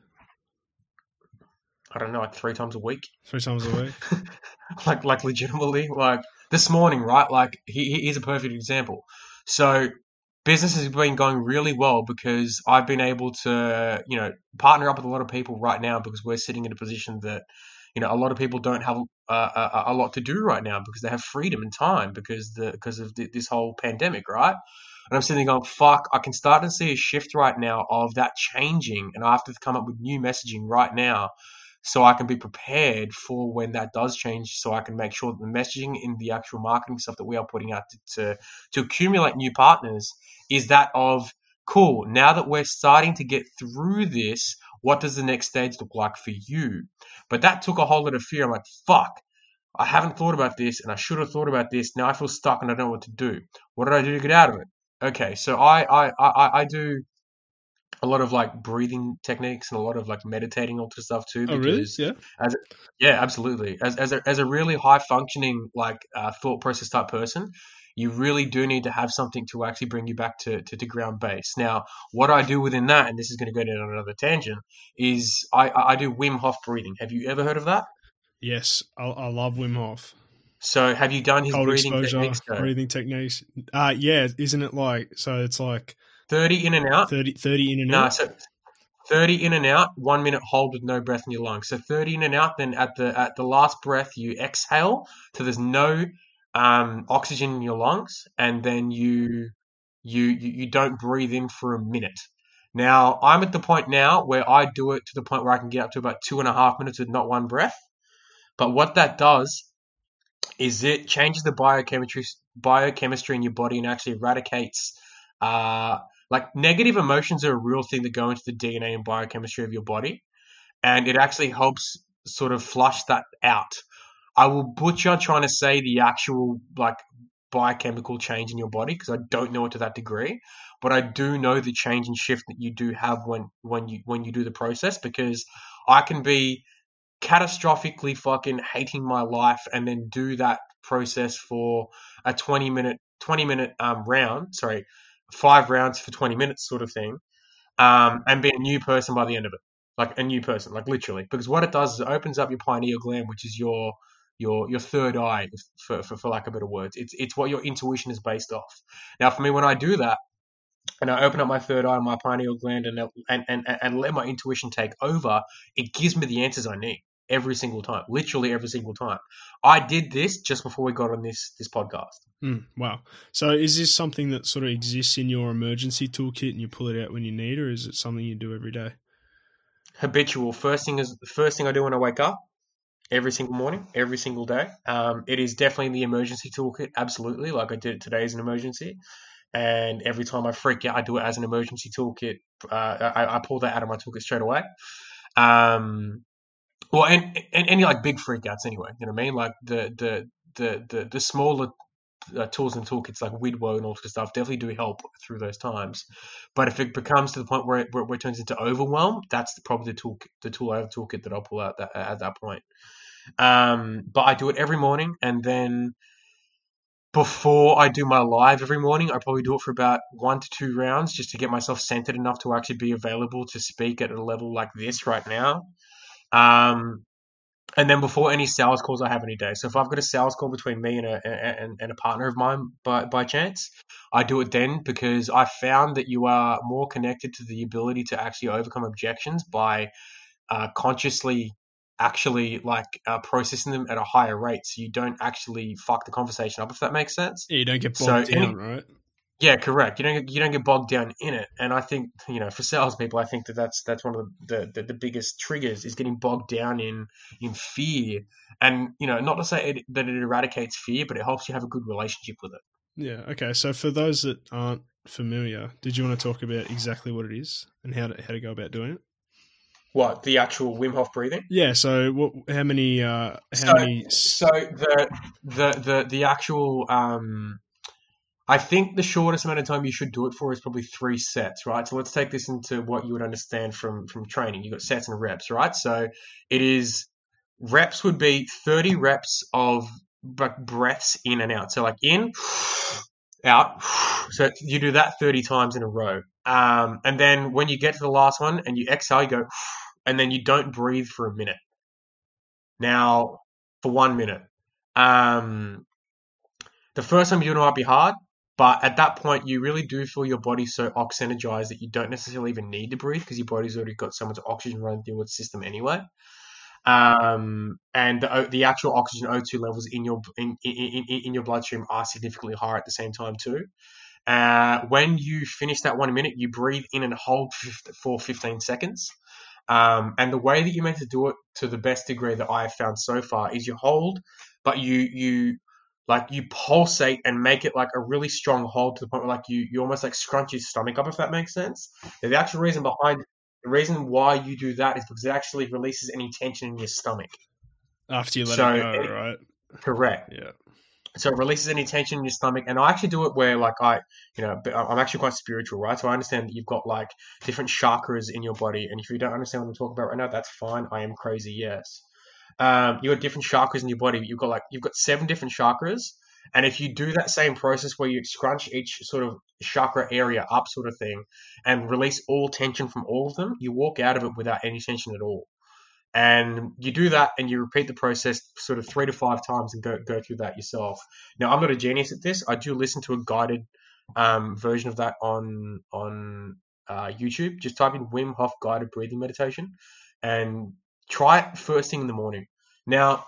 I don't know, like three times a week. Three times a week. like like legitimately like this morning, right? Like he, he's a perfect example. So business has been going really well because I've been able to, you know, partner up with a lot of people right now because we're sitting in a position that, you know, a lot of people don't have uh, a, a, lot to do right now because they have freedom and time because the because of the, this whole pandemic, right? And I'm sitting there going, fuck, I can start to see a shift right now of that changing, and I have to come up with new messaging right now so I can be prepared for when that does change, so I can make sure that the messaging in the actual marketing stuff that we are putting out to, to, to accumulate new partners is that of cool, now that we're starting to get through this, what does the next stage look like for you? But that took a whole lot of fear. I'm like, fuck, I haven't thought about this and I should have thought about this. Now I feel stuck and I don't know what to do. What did I do to get out of it? Okay, so I I, I, I do a lot of like breathing techniques and a lot of like meditating all this stuff too. Oh, really? Yeah. As yeah, absolutely. As as a, as a really high functioning like uh, thought process type person, you really do need to have something to actually bring you back to, to, to ground base. Now, what I do within that, and this is going to go down another tangent, is I, I do Wim Hof breathing. Have you ever heard of that? Yes, I, I love Wim Hof. So, have you done his Cold breathing techniques? though? breathing techniques. Uh, yeah, isn't it like, so it's like 30 in and out. 30, 30 in and No, out? so 30 in and out, one minute hold with no breath in your lungs. So 30 in and out, then at the at the last breath you exhale, so there's no um, oxygen in your lungs, and then you, you you don't breathe in for a minute. Now I'm at the point now where I do it to the point where I can get up to about two and a half minutes with not one breath. But what that does is it changes the biochemistry biochemistry in your body and actually eradicates uh, like negative emotions are a real thing that go into the DNA and biochemistry of your body, and it actually helps sort of flush that out. I will butcher trying to say the actual like biochemical change in your body because I don't know it to that degree, but I do know the change and shift that you do have when when you when you do the process because I can be catastrophically fucking hating my life and then do that process for a 20 minute 20 minute um round sorry five rounds for 20 minutes sort of thing um and be a new person by the end of it. Like a new person like literally because what it does is it opens up your pineal gland which is your your your third eye for, for, for lack of better words it's it's what your intuition is based off now for me when i do that and I open up my third eye, and my pineal gland, and, and and and let my intuition take over, it gives me the answers I need every single time, literally every single time. I did this just before we got on this this podcast. Mm, wow. So is this something that sort of exists in your emergency toolkit and you pull it out when you need, it or is it something you do every day? Habitual. First thing is the first thing I do when I wake up. Every single morning, every single day. Um, it is definitely in the emergency toolkit. Absolutely, like I did it today as an emergency. And every time I freak out, I do it as an emergency toolkit. Uh, I, I pull that out of my toolkit straight away. Um, well, and, and any like big freakouts anyway. You know what I mean? Like the the the the, the smaller uh, tools and toolkits like Widwo and all this stuff definitely do help through those times. But if it becomes to the point where it, where, it turns into overwhelm, that's the, probably the tool the tool of the toolkit that I'll pull out that, at that point. Um, but I do it every morning, and then before I do my live every morning, I probably do it for about one to two rounds just to get myself centered enough to actually be available to speak at a level like this right now. Um, and then before any sales calls I have any day. So if I've got a sales call between me and a and, and a partner of mine by by chance, I do it then because I found that you are more connected to the ability to actually overcome objections by uh, consciously actually like uh, processing them at a higher rate so you don't actually fuck the conversation up if that makes sense Yeah, you don't get So bogged any- down, right? yeah correct you don't get, you don't get bogged down in it and i think you know for salespeople i think that that's that's one of the, the the biggest triggers is getting bogged down in in fear and you know not to say it, that it eradicates fear but it helps you have a good relationship with it Yeah. Okay. So for those that aren't familiar, did you want to talk about exactly what it is and how to how to go about doing it? What the actual wim hof breathing Yeah. So what? How many? Uh, how So- many? So the the the the actual um I think the shortest amount of time you should do it for is probably three sets, right? So let's take this into what you would understand from from training. You've got sets and reps, right? So it is reps would be 30 reps of like breaths in and out. So like in, out. So you do that 30 times in a row. Um, and then when you get to the last one and you exhale, you go, and then you don't breathe for a minute. Now, for one minute. Um, the first time you do it might be hard, but at that point, you really do feel your body so oxygenized that you don't necessarily even need to breathe because your body's already got so much oxygen running through its system anyway. Um, and the, the actual oxygen O2 levels in your in, in, in your bloodstream are significantly higher at the same time too. Uh, when you finish that one minute, you breathe in and hold for 15 seconds. Um, and the way that you're meant to do it to the best degree that I have found so far is you hold, but you you like you pulsate and make it like a really strong hold to the point where like you you almost like scrunch your stomach up if that makes sense. the actual reason behind the reason why you do that is because it actually releases any tension in your stomach. After you let so it go, it, right? Correct. Yeah. So it releases any tension in your stomach, and I actually do it where, like, I, you know, I'm actually quite spiritual, right? So I understand that you've got like different chakras in your body, and if you don't understand what I'm talking about right now, that's fine. I am crazy, yes. Um, you've got different chakras in your body. You've got like you've got seven different chakras, and if you do that same process where you scrunch each sort of chakra area up, sort of thing, and release all tension from all of them, you walk out of it without any tension at all. And you do that, and you repeat the process sort of three to five times, and go go through that yourself. Now, I'm not a genius at this. I do listen to a guided um, version of that on on uh, YouTube. Just type in Wim Hof guided breathing meditation, and try it first thing in the morning. Now,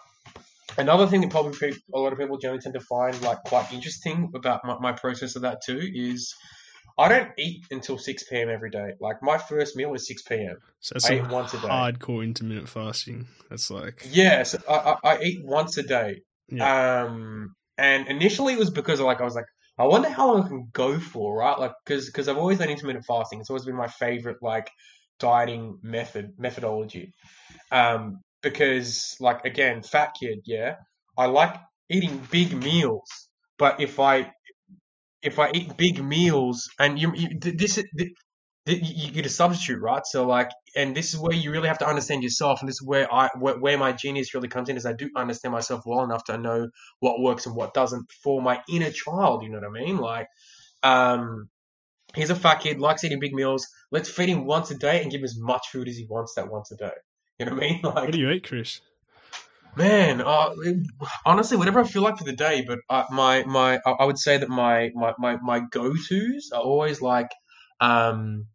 another thing that probably a lot of people generally tend to find like quite interesting about my, my process of that too is I don't eat until 6 p.m. every day. Like my first meal is 6 p.m. So that's I eat once a day. Hardcore intermittent fasting. That's like yeah. So I, I, I eat once a day. Yeah. Um, and initially it was because like I was like I wonder how long I can go for, right? Like because because I've always done intermittent fasting. It's always been my favorite like dieting method methodology. Um, because like again, fat kid, yeah, I like eating big meals, but if I if I eat big meals and you, you this you get a substitute, right? So like, and this is where you really have to understand yourself, and this is where I where, where, my genius really comes in is I do understand myself well enough to know what works and what doesn't for my inner child. You know what I mean? Like, um, he's a fat kid, likes eating big meals. Let's feed him once a day and give him as much food as he wants that once a day. You know what I mean? Like, what do you eat, Chris? Man, uh, honestly, whatever I feel like for the day. But uh, my my, I would say that my my my, my go tos are always like, um,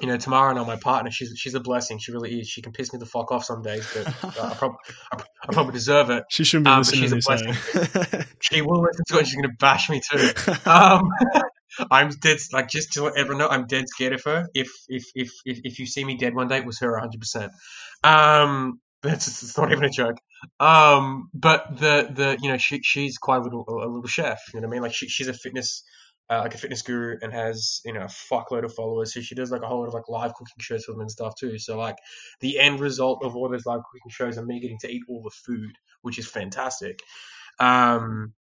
you know, Tamara, and my partner, she's she's a blessing. She really is. She can piss me the fuck off some days, but uh, I, probably I, I, probably deserve it. She shouldn't be um, listening to this. Eh? she will listen to it. She's gonna bash me too. Um, I'm dead. Like just to let everyone know, I'm dead scared of her. If if if if, if you see me dead one day, it was her 100. percent Um, that's it's not even a joke. Um, but the the you know she she's quite a little a little chef. You know what I mean? Like she, she's a fitness. Uh, like a fitness guru and has you know a fuckload of followers so she does like a whole lot of like live cooking shows for them and stuff too so like the end result of all those live cooking shows are me getting to eat all the food which is fantastic um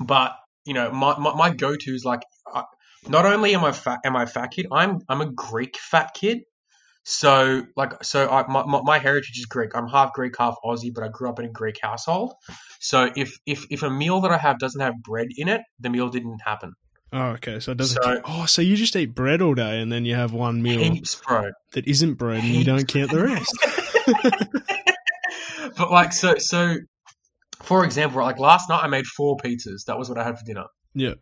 but you know, my, my, my go to is like, uh, not only am I fat, am I a fat kid, I'm I'm a Greek fat kid. So like, so I, my, my heritage is Greek. I'm half Greek, half Aussie, but I grew up in a Greek household. So if if if a meal that I have doesn't have bread in it, the meal didn't happen. Oh, okay. So it doesn't. So, oh, so you just eat bread all day, and then you have one meal heaps, bro. that isn't bread, and you don't count the rest. but like, so so for example, like last night I made four pizzas. That was what I had for dinner. Yeah,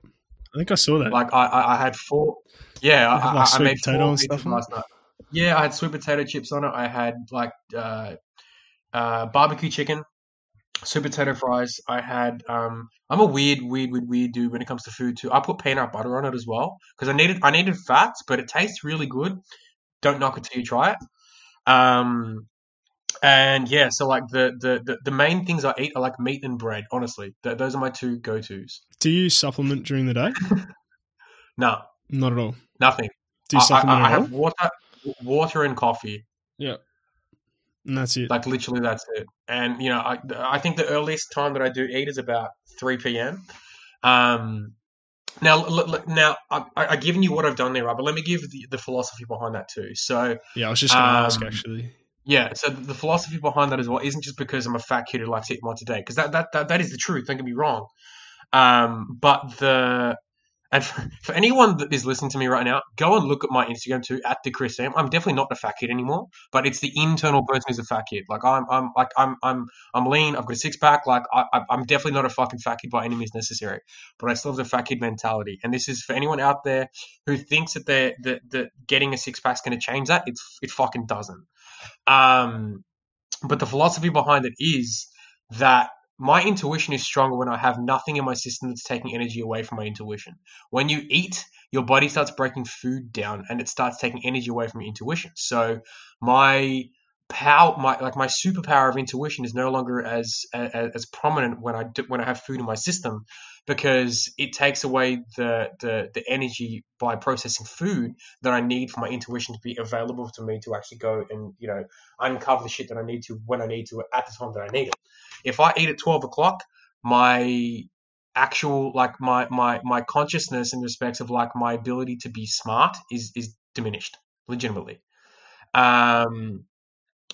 I think I saw that. Like I, I, I had four. Yeah, I, like I, made four pizzas last night. Yeah, I had sweet potato chips on it. I had like uh, uh, barbecue chicken, sweet potato fries. I had. Um, I'm a weird, weird, weird, weird dude when it comes to food too. I put peanut butter on it as well because I needed, I needed fats, but it tastes really good. Don't knock it till you try it. Um, and yeah, so like the, the, the, the, main things I eat are like meat and bread. Honestly, Th- those are my two go tos. Do you supplement during the day? no, not at all. Nothing. Do you supplement I, I, I have water, water and coffee. Yeah, and that's it. Like literally, that's it. And you know, I I think the earliest time that I do eat is about three p.m. Um, now, now I, I've given you what I've done there, right? But let me give the, the philosophy behind that too. So, yeah, I was just going to um, ask actually. Yeah, so the philosophy behind that as well isn't just because I'm a fat kid who likes to eat more today, because that, that, that, that is the truth. Don't get me wrong. Um, but the And for, for anyone that is listening to me right now, go and look at my Instagram too at the Chris Sam. I'm definitely not a fat kid anymore, but it's the internal person who's a fat kid. Like I'm, I'm like I'm, I'm, I'm lean. I've got a six pack. Like I, I'm definitely not a fucking fat kid by any means necessary, but I still have the fat kid mentality. And this is for anyone out there who thinks that they're that, that getting a six pack is going to change that. It's it fucking doesn't. Um, but the philosophy behind it is that my intuition is stronger when I have nothing in my system that's taking energy away from my intuition. When you eat, your body starts breaking food down and it starts taking energy away from your intuition. So my power my like my superpower of intuition is no longer as as, as prominent when I do, when I have food in my system because it takes away the, the the energy by processing food that I need for my intuition to be available to me to actually go and you know uncover the shit that I need to when I need to at the time that I need it. If I eat at twelve o'clock, my actual like my my my consciousness in respects of like my ability to be smart is is diminished legitimately. Um,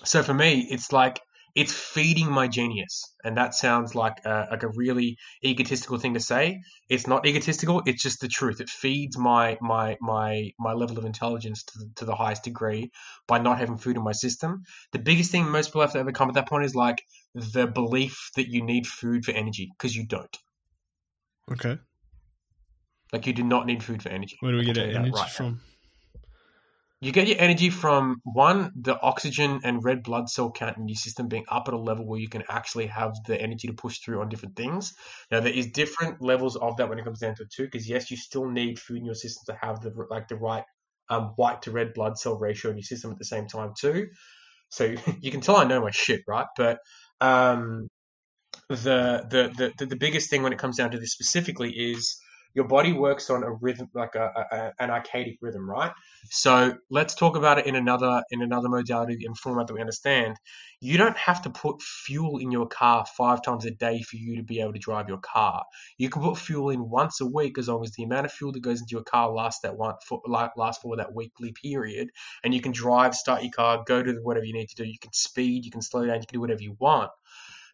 so for me, it's like it's feeding my genius, and that sounds like a, like a really egotistical thing to say. It's not egotistical; it's just the truth. It feeds my my my my level of intelligence to the, to the highest degree by not having food in my system. The biggest thing most people have to overcome at that point is like the belief that you need food for energy because you don't. Okay. Like you do not need food for energy. Where do we get our that energy right now. You get your energy from one, the oxygen and red blood cell count in your system being up at a level where you can actually have the energy to push through on different things. Now there is different levels of that when it comes down to too, because yes, you still need food in your system to have the like the right um, white to red blood cell ratio in your system at the same time too. So you can tell I know my shit, right? But um, the, the the the biggest thing when it comes down to this specifically is your body works on a rhythm like a, a, an archaic rhythm right? So let's talk about it in another in another modality and format that we understand. You don't have to put fuel in your car five times a day for you to be able to drive your car. You can put fuel in once a week as long as the amount of fuel that goes into your car lasts that one for lasts for that weekly period. And you can drive start your car go to whatever you need to do. You can speed you can slow down you can do whatever you want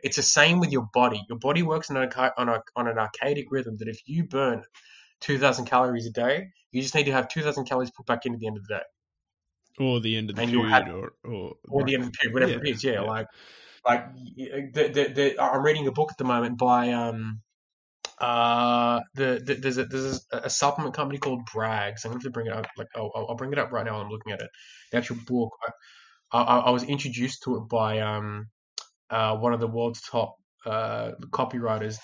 it's the same with your body. Your body works on, a, on, a, on an archaic rhythm that if you burn 2,000 calories a day, you just need to have 2,000 calories put back in at the end of the day. Or the end of the And period, have- or, or, Or the end of the period, whatever Yeah, it is. Yeah, yeah. like, like the, the, the, I'm reading a book at the moment by um, uh, the, the there's a there's a, a supplement company called Braggs. I'm going to have to bring it up. Like, I'll, I'll I'll bring it up right now. while I'm looking at it. The actual book. I, I, I was introduced to it by um, uh, one of the world's top uh, copywriters,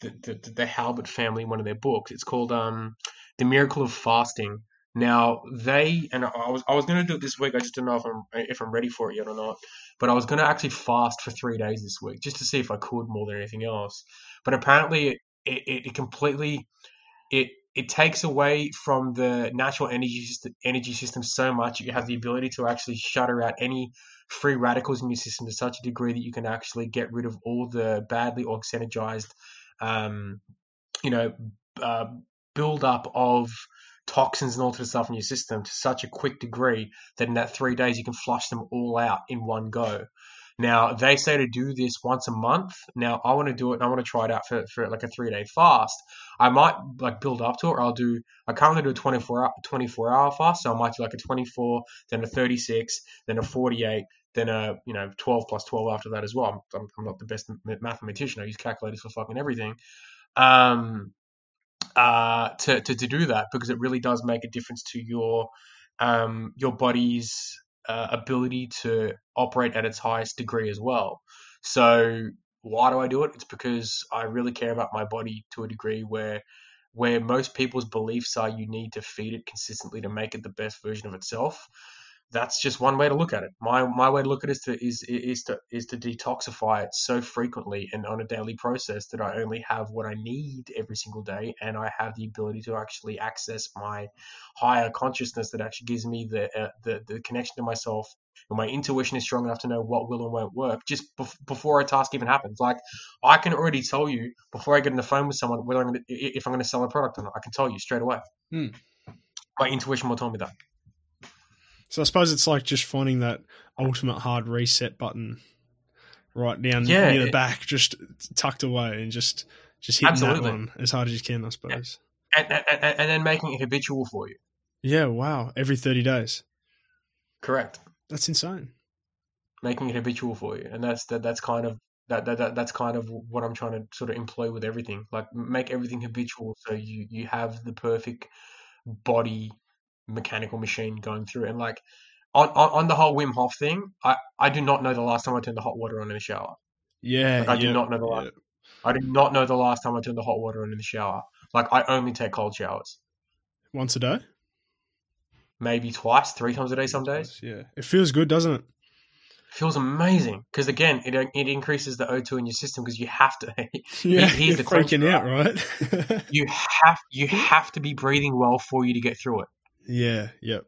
the, the, the Halbert family, one of their books. It's called um, The Miracle of Fasting. Now they and I was I was going to do it this week. I just don't know if I'm if I'm ready for it yet or not. But I was going to actually fast for three days this week just to see if I could more than anything else. But apparently it it, it completely it it takes away from the natural energy system, energy system so much. You have the ability to actually shutter out any free radicals in your system to such a degree that you can actually get rid of all the badly oxygenized, um, you know, uh, build up of toxins and all sorts of stuff in your system to such a quick degree that in that three days you can flush them all out in one go. Now they say to do this once a month. Now I want to do it and I want to try it out for, for like a three day fast. I might like build up to it or I'll do I currently do a 24 hour 24 hour fast, so I might do like a 24, then a 36, then a 48, then a you know 12 plus 12 after that as well. I'm, I'm not the best mathematician. I use calculators for fucking everything. Um, uh, to, to to do that because it really does make a difference to your um your body's uh, ability to operate at its highest degree as well. So why do I do it? It's because I really care about my body to a degree where where most people's beliefs are you need to feed it consistently to make it the best version of itself. That's just one way to look at it. My my way to look at it is to is is to is to detoxify it so frequently and on a daily process that I only have what I need every single day, and I have the ability to actually access my higher consciousness that actually gives me the uh, the the connection to myself. And my intuition is strong enough to know what will and won't work just bef- before a task even happens. Like I can already tell you before I get on the phone with someone whether I'm gonna, if I'm going to sell a product or not. I can tell you straight away. Hmm. My intuition will tell me that. So I suppose it's like just finding that ultimate hard reset button right down Yeah, near the back, just tucked away, and just just hitting Absolutely. that one as hard as you can. I suppose. and, and, and then making it habitual for you. Yeah, wow. Every 30 days. Correct. That's insane. Making it habitual for you, and that's that. That's kind of that, that, that that's kind of what I'm trying to sort of employ with everything. Like make everything habitual, so you you have the perfect body mechanical machine going through. And like on, on, on the whole Wim Hof thing, I I do not know the last time I turned the hot water on in the shower. Yeah, Like, I do not know the last. yeah. I do not know the last time I turned the hot water on in the shower. Like I only take cold showers, Once a day? maybe twice, three times a day some days. Yeah. It feels good, doesn't it? feels amazing because again, it it increases the O2 in your system because you have to. Yeah, here's you're the freaking out, right? you have you have to be breathing well for you to get through it. Yeah, yep.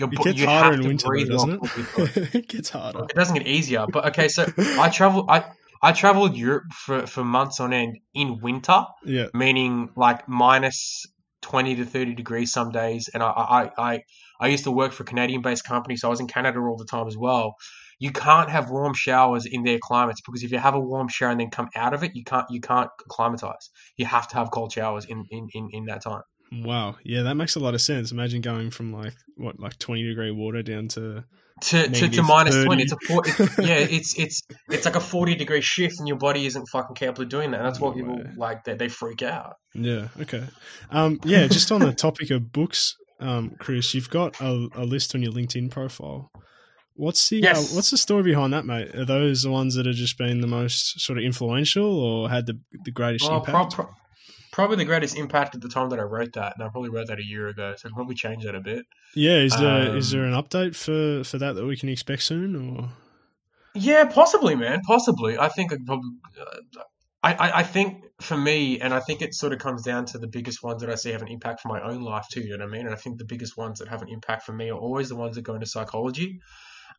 It gets harder in winter, though, doesn't well for you to get through it? it gets harder. It doesn't get easier, but okay. So I travel. I I traveled Europe for for months on end in winter, Yeah, meaning like minus twenty to thirty degrees some days. And I I I, I used to work for a Canadian based company, so I was in Canada all the time as well. You can't have warm showers in their climates because if you have a warm shower and then come out of it, you can't you can't climatize. You have to have cold showers in in, in, in that time. Wow. Yeah, that makes a lot of sense. Imagine going from like what, like twenty degree water down to To, to, to minus 30. twenty, it's a four, it's, yeah, it's it's it's like a forty degree shift, and your body isn't fucking capable of doing that. And that's what No people way. like. They, they freak out. yeah. Okay. Um. Yeah. Just on the topic of books, um, Chris, you've got a, a list on your LinkedIn profile. What's the Yes. uh, what's the story behind that, mate? Are those the ones that have just been the most sort of influential or had the the greatest Well, impact? prob- prob- probably the greatest impact at the time that I wrote that, and I probably wrote that a year ago, so I can probably change that a bit. yeah. Is there is Um, there an update for for that that we can expect soon? Or Yeah, possibly, man. Possibly. I think I probably. Uh, I, I think for me, and I think it sort of comes down to the biggest ones that I see have an impact for my own life too. You know what I mean? And I think the biggest ones that have an impact for me are always the ones that go into psychology,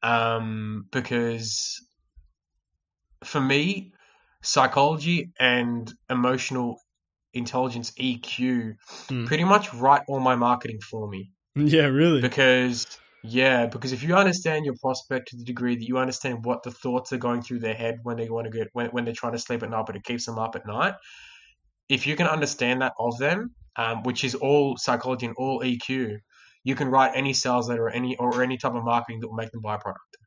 um, because for me, psychology and emotional intelligence (EQ) Hmm. pretty much write all my marketing for me yeah, really. because yeah because if you understand your prospect to the degree that you understand what the thoughts are going through their head when they want to get when, when they're trying to sleep at night but it keeps them up at night if you can understand that of them um, which is all psychology and all eq you can write any sales letter or any or any type of marketing that will make them buy a product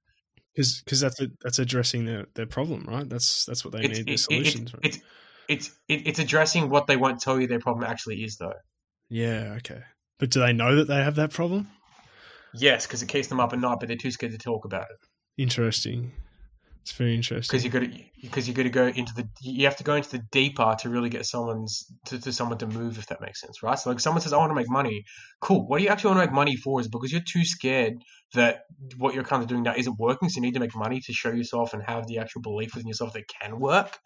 because that's a, that's addressing their, their problem, right? That's that's what they it's, need the it- it- solutions. from. it's it's it, it's addressing what they won't tell you their problem actually is though yeah, okay. But do they know that they have that problem? yes because it keeps them up at night but they're too scared to talk about it Interesting. It's very interesting. because you got to because you got to go into the you have to go into the deeper to really get someone's to, to someone to move if that makes sense right so like someone says i want to make money cool what do you actually want to make money for is because you're too scared that what you're kind of doing now isn't working so you need to make money to show yourself and have the actual belief within yourself that it can work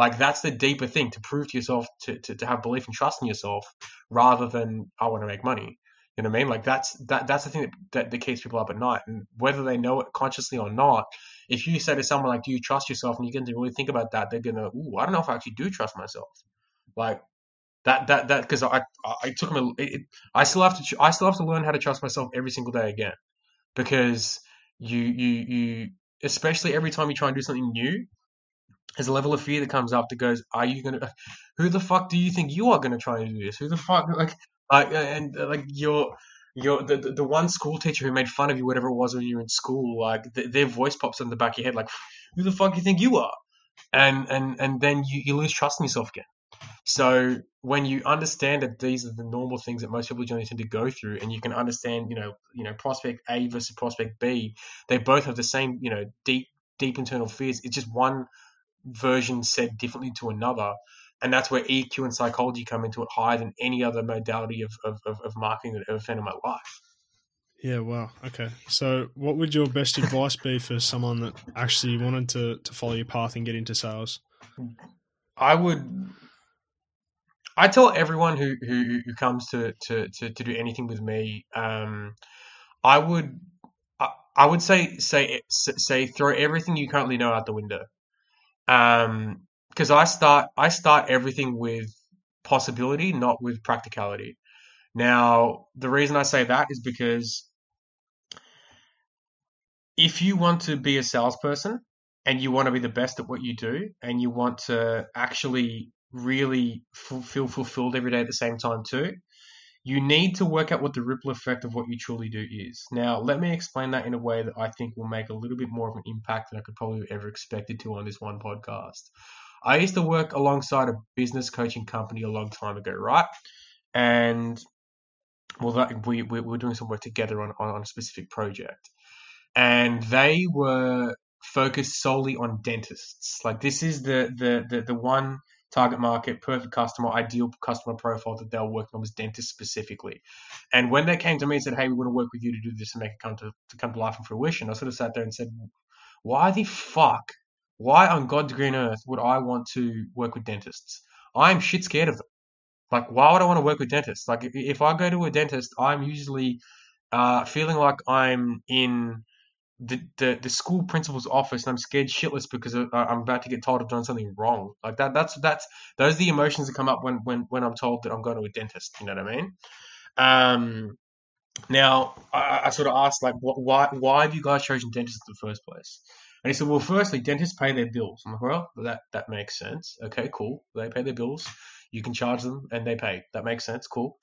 like that's the deeper thing to prove to yourself to, to, to have belief and trust in yourself rather than i want to make money you know what I mean? Like that's that that's the thing that, that, that keeps people up at night, and whether they know it consciously or not, if you say to someone like, "Do you trust yourself?" and you get to really think about that, they're gonna, "Ooh, I don't know if I actually do trust myself." Like that that that because I I took. It, I still have to I still have to learn how to trust myself every single day again, because you you you especially every time you try and do something new. There's a level of fear that comes up that goes, "Are you gonna? Who the fuck do you think you are gonna try and do this? Who the fuck like like and uh, like your your the, the one school teacher who made fun of you, whatever it was when you were in school, like th- their voice pops in the back of your head, like who the fuck do you think you are? And and and then you, you lose trust in yourself again. So when you understand that these are the normal things that most people generally tend to go through, and you can understand, you know, you know, prospect A versus prospect B, they both have the same, you know, deep deep internal fears. It's just one version said differently to another. And that's where EQ and psychology come into it higher than any other modality of, of, of, of marketing that I've ever found in my life. Yeah, wow. Okay. So, what would your best advice be for someone that actually wanted to, to follow your path and get into sales? I would. I tell everyone who, who, who comes to, to, to, to do anything with me, um, I would I, I would say say say throw everything you currently know out the window, um, because I start I start everything with possibility, not with practicality. Now, the reason I say that is because if you want to be a salesperson and you want to be the best at what you do and you want to actually really feel fulfilled every day at the same time too. You need to work out what the ripple effect of what you truly do is. Now, let me explain that in a way that I think will make a little bit more of an impact than I could probably ever expected to on this one podcast. I used to work alongside a business coaching company a long time ago, right? And well, that, we, we were doing some work together on, on a specific project. And they were focused solely on dentists. Like this is the the the, the one target market, perfect customer, ideal customer profile that they were working on was dentists specifically. And when they came to me and said, "Hey, we want to work with you to do this and make it come to, to come to life and fruition," I sort of sat there and said, "Why the fuck? Why on God's green earth would I want to work with dentists? I'm shit scared of them. Like, why would I want to work with dentists? Like, if I go to a dentist, I'm usually uh, feeling like I'm in the, the, the school principal's office and I'm scared shitless because I'm about to get told I've done something wrong. Like that, that's that's those are the emotions that come up when when when I'm told that I'm going to a dentist. You know what I mean? Um, now I, I sort of asked like, what, why why have you guys chosen dentists in the first place? And he said, well, firstly, dentists pay their bills. I'm like, well, that that makes sense. Okay, cool. They pay their bills. You can charge them and they pay. That makes sense. Cool.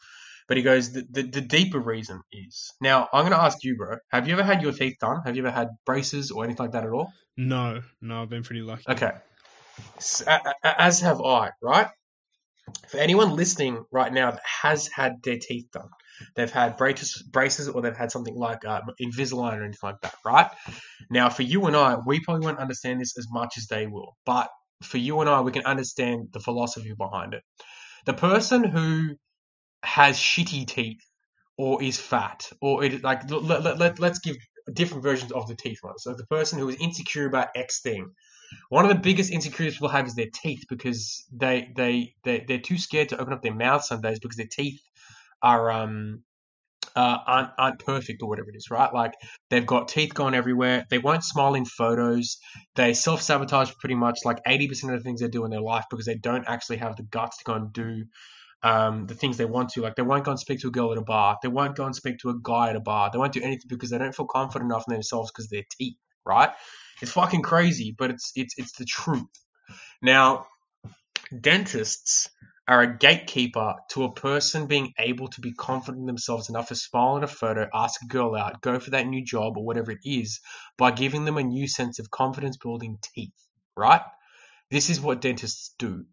But he goes, the, the, the deeper reason is now. I'm going to ask you, bro. Have you ever had your teeth done? Have you ever had braces or anything like that at all? No, no, I've been pretty lucky. Okay, as have I. Right. For anyone listening right now that has had their teeth done, they've had braces, braces, or they've had something like uh, Invisalign or anything like that. Right. Now, for you and I, we probably won't understand this as much as they will, but for you and I, we can understand the philosophy behind it. The person who has shitty teeth or is fat or it like let, let, let, let's give different versions of the teeth one. So the person who is insecure about X thing. One of the biggest insecurities people have is their teeth because they they they they're too scared to open up their mouth some days because their teeth are um uh, aren't aren't perfect or whatever it is, right? Like they've got teeth gone everywhere. They won't smile in photos. They self sabotage pretty much like eighty percent of the things they do in their life because they don't actually have the guts to go and do um, the things they want to. Like they won't go and speak to a girl at a bar. They won't go and speak to a guy at a bar. They won't do anything because they don't feel confident enough in themselves because their teeth, right? It's fucking crazy, but it's it's it's the truth. Now, dentists are a gatekeeper to a person being able to be confident in themselves enough to smile in a photo, ask a girl out, go for that new job or whatever it is, by giving them a new sense of confidence building teeth, right? This is what dentists do.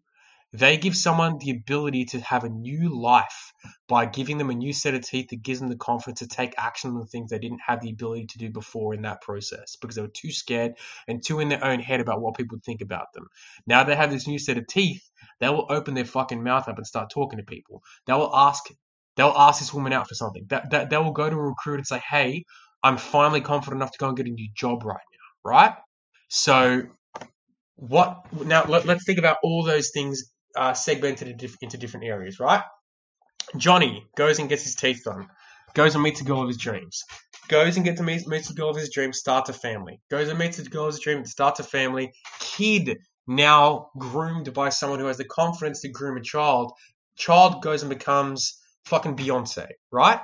They give someone the ability to have a new life by giving them a new set of teeth that gives them the confidence to take action on the things they didn't have the ability to do before in that process because they were too scared and too in their own head about what people think about them. Now they have this new set of teeth, they will open their fucking mouth up and start talking to people. They will ask they'll ask this woman out for something. That, that they will go to a recruiter and say, "Hey, I'm finally confident enough to go and get a new job right now." Right? So what now let, us think about all those things uh, segmented into different areas, right? Johnny goes and gets his teeth done, goes and meets a girl of his dreams, goes and gets to meet meets the girl of his dreams, starts a family, goes and meets the girl of his dreams, starts a family. Kid now groomed by someone who has the confidence to groom a child. Child goes and becomes fucking Beyonce, right?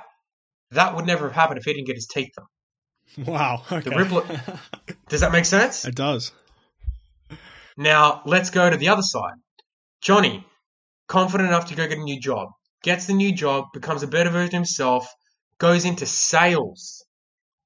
That would never have happened if he didn't get his teeth done. Wow. Okay. The ripple. Does that make sense? It does. Now let's go to the other side. Johnny, confident enough to go get a new job, gets the new job, becomes a better version of himself, goes into sales.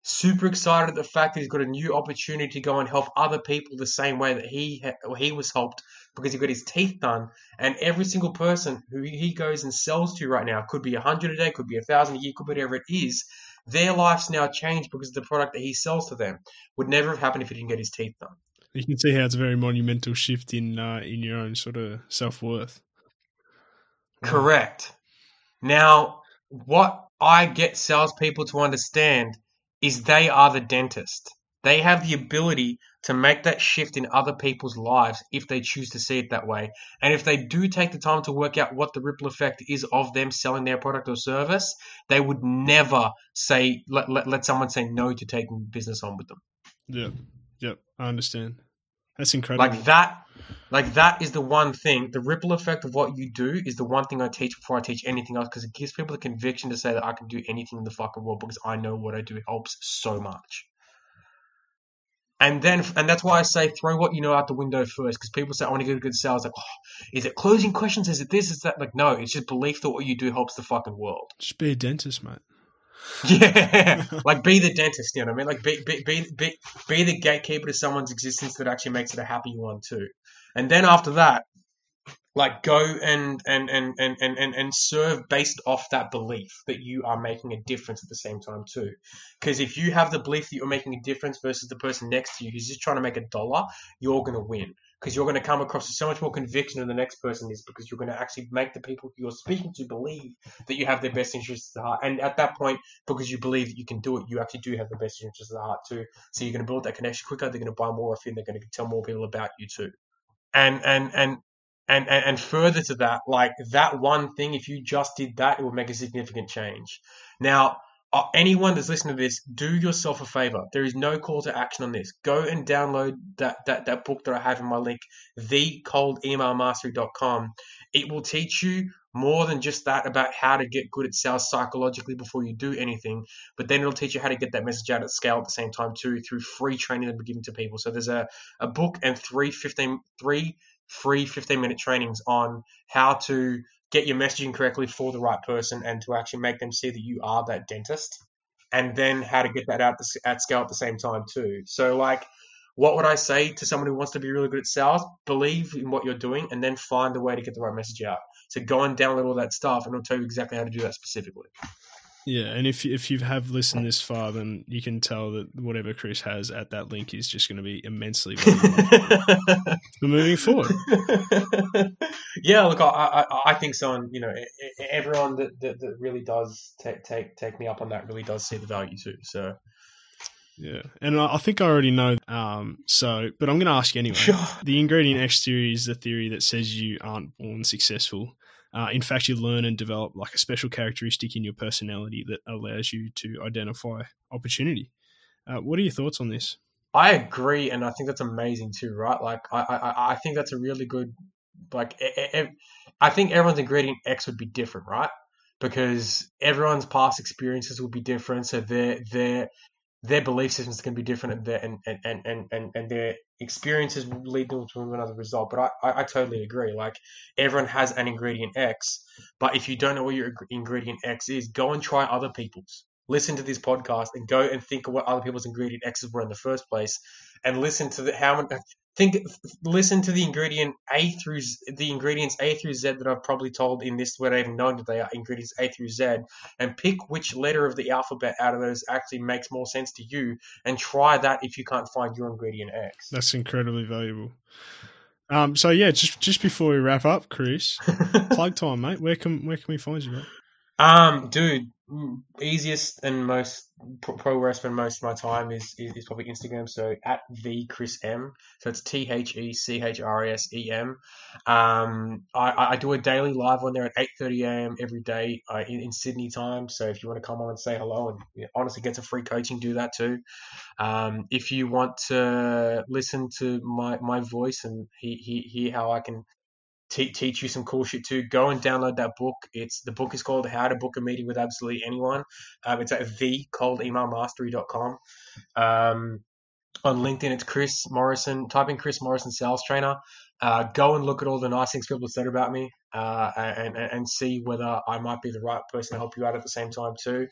Super excited at the fact that he's got a new opportunity to go and help other people the same way that he he was helped because he got his teeth done. And every single person who he goes and sells to right now could be a hundred a day, could be a thousand a year, could be whatever it is. Their lives now changed because of the product that he sells to them. Would never have happened if he didn't get his teeth done. You can see how it's a very monumental shift in uh, in your own sort of self worth. Correct. Now, what I get salespeople to understand is they are the dentist. They have the ability to make that shift in other people's lives if they choose to see it that way. And if they do take the time to work out what the ripple effect is of them selling their product or service, they would never say let, let, let someone say no to taking business on with them. Yeah. Yep. I understand. That's incredible. Like that, like that is the one thing. The ripple effect of what you do is the one thing I teach before I teach anything else because it gives people the conviction to say that I can do anything in the fucking world because I know what I do It helps so much. And then, and that's why I say throw what you know out the window first, because people say I want to get a good sales. Like, oh, is it closing questions? Is it this? Is that? Like, no, it's just belief that what you do helps the fucking world. Just be a dentist, mate. Yeah, like be the dentist. You know what I mean? Like be be be be, be the gatekeeper to someone's existence that actually makes it a happy one too. And then after that, like go and and and and and and, and serve based off that belief that you are making a difference at the same time too because if you have the belief that you're making a difference versus the person next to you who's just trying to make a dollar you're going to win because you're going to come across with so much more conviction than the next person is because you're going to actually make the people you're speaking to believe that you have their best interests at heart. And at that point because you believe that you can do it you actually do have the best interests at heart too. So you're going to build that connection quicker they're going to buy more of you and they're going to tell more people about you too. And and and and, and and further to that, like that one thing, if you just did that, it would make a significant change. Now, Uh, anyone that's listening to this, do yourself a favor. There is no call to action on this. Go and download that that, that book that I have in my link, thecoldemailmastery.com. It will teach you more than just that about how to get good at sales psychologically before you do anything, but then it'll teach you how to get that message out at scale at the same time too through free training that we're giving to people. So there's a, a book and three 15, three free 15 minute trainings on how to get your messaging correctly for the right person and to actually make them see that you are that dentist and then how to get that out at scale at the same time too. So like what would i say to someone who wants to be really good at sales? Believe in what you're doing and then find a way to get the right message out. So go and download all that stuff and it'll tell you exactly how to do that specifically yeah, and if if you have listened this far, then you can tell that whatever Chris has at that link is just going to be immensely valuable moving forward. yeah, look, I, I, I think so, and you know, everyone that, that, that really does take take take me up on that really does see the value too. So. Yeah, and I think I already know. Um, so, but I'm going to ask anyway. Sure. The ingredient X theory is the theory that says you aren't born successful. Uh, in fact, you learn and develop like a special characteristic in your personality that allows you to identify opportunity. Uh, what are your thoughts on this? I agree, and I think that's amazing too, right? Like, I, I, I think that's a really good, like, I think everyone's ingredient X would be different, right? Because everyone's past experiences will be different, so their their their belief systems can be different, and their and and and and, and their experiences will lead them to another result. But I, I, I, totally agree. Like everyone has an ingredient X, but if you don't know what your ingredient X is, go and try other people's. Listen to this podcast and go and think of what other people's ingredient X's were in the first place, and listen to the, how think listen to the ingredient A through the ingredients A through Z that I've probably told in this without even knowing that they are ingredients A through Z, and pick which letter of the alphabet out of those actually makes more sense to you, and try that if you can't find your ingredient X. That's incredibly valuable. Um, so yeah, just just before we wrap up, Chris, plug time, mate. Where can where can we find you, mate? Um, dude, easiest and most pro where I spend most of my time is, is, is probably Instagram. So at the Chris M. So it's T H E C H R I S E M. Um, I, I do a daily live on there at eight thirty a.m. every day uh, in, in Sydney time. So if you want to come on and say hello and you know, honestly get some free coaching, do that too. Um, if you want to listen to my my voice and he, he, hear how I can te- teach you some cool shit too. Go and download that book. It's the book is called How to Book a Meeting with Absolutely Anyone. Um, it's at thecoldemailmastery.com. Um, on LinkedIn, it's Chris Morrison. Type in Chris Morrison Sales Trainer. Uh, go and look at all the nice things people have said about me, uh, and, and and see whether I might be the right person to help you out at the same time too.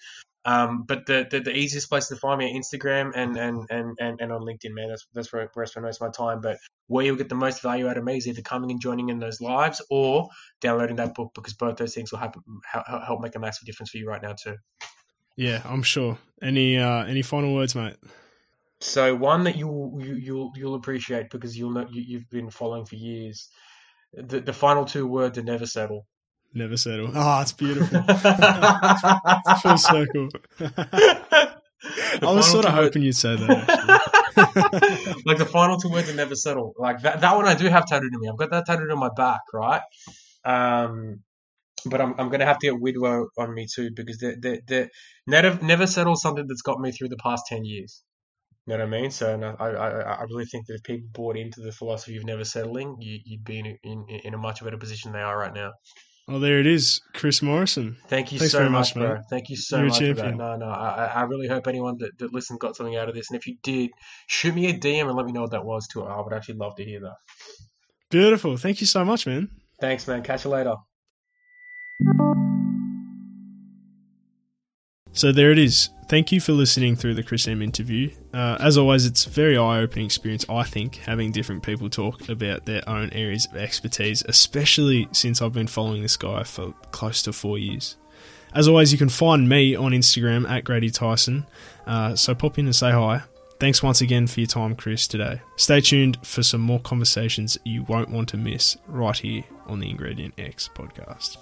Um, but the, the, the easiest place to find me on Instagram and, and, and, and, and on LinkedIn, man. That's that's where, where I spend most of my time. But where you'll get the most value out of me is either coming and joining in those lives or downloading that book because both those things will help help make a massive difference for you right now too. Yeah, I'm sure. Any uh, any final words, mate? So one that you'll you, you'll you'll appreciate because you'll know you, you've been following for years. The the final two words are never settle. Never settle. Oh, it's beautiful. full circle. I was sort of hoping you'd say that. like the final two words are never settle. Like that, that one I do have tattooed on me. I've got that tattooed on my back, right? Um, but I'm, I'm gonna have to get Widwo on me too because they they they never never settle something that's got me through the past ten years. You know what I mean? So I, I, I really think that if people bought into the philosophy of never settling, you, would be in, in, in a much better position than they are right now. Oh, there it is, Chris Morrison. Thank you Thanks so very much, bro. mate. Thank you so You're much for that. No, no, I, I really hope anyone that, that listened got something out of this. And if you did, shoot me a DM and let me know what that was too. I would actually love to hear that. Beautiful. Thank you so much, man. Thanks, man. Catch you later. So there it is. Thank you for listening through the Chris M interview. Uh, as always, it's a very eye-opening experience. I think having different people talk about their own areas of expertise, especially since I've been following this guy for close to four years. As always, you can find me on Instagram at Grady Tyson. Uh, so pop in and say hi. Thanks once again for your time, Chris, today. Stay tuned for some more conversations you won't want to miss right here on the Ingredient X podcast.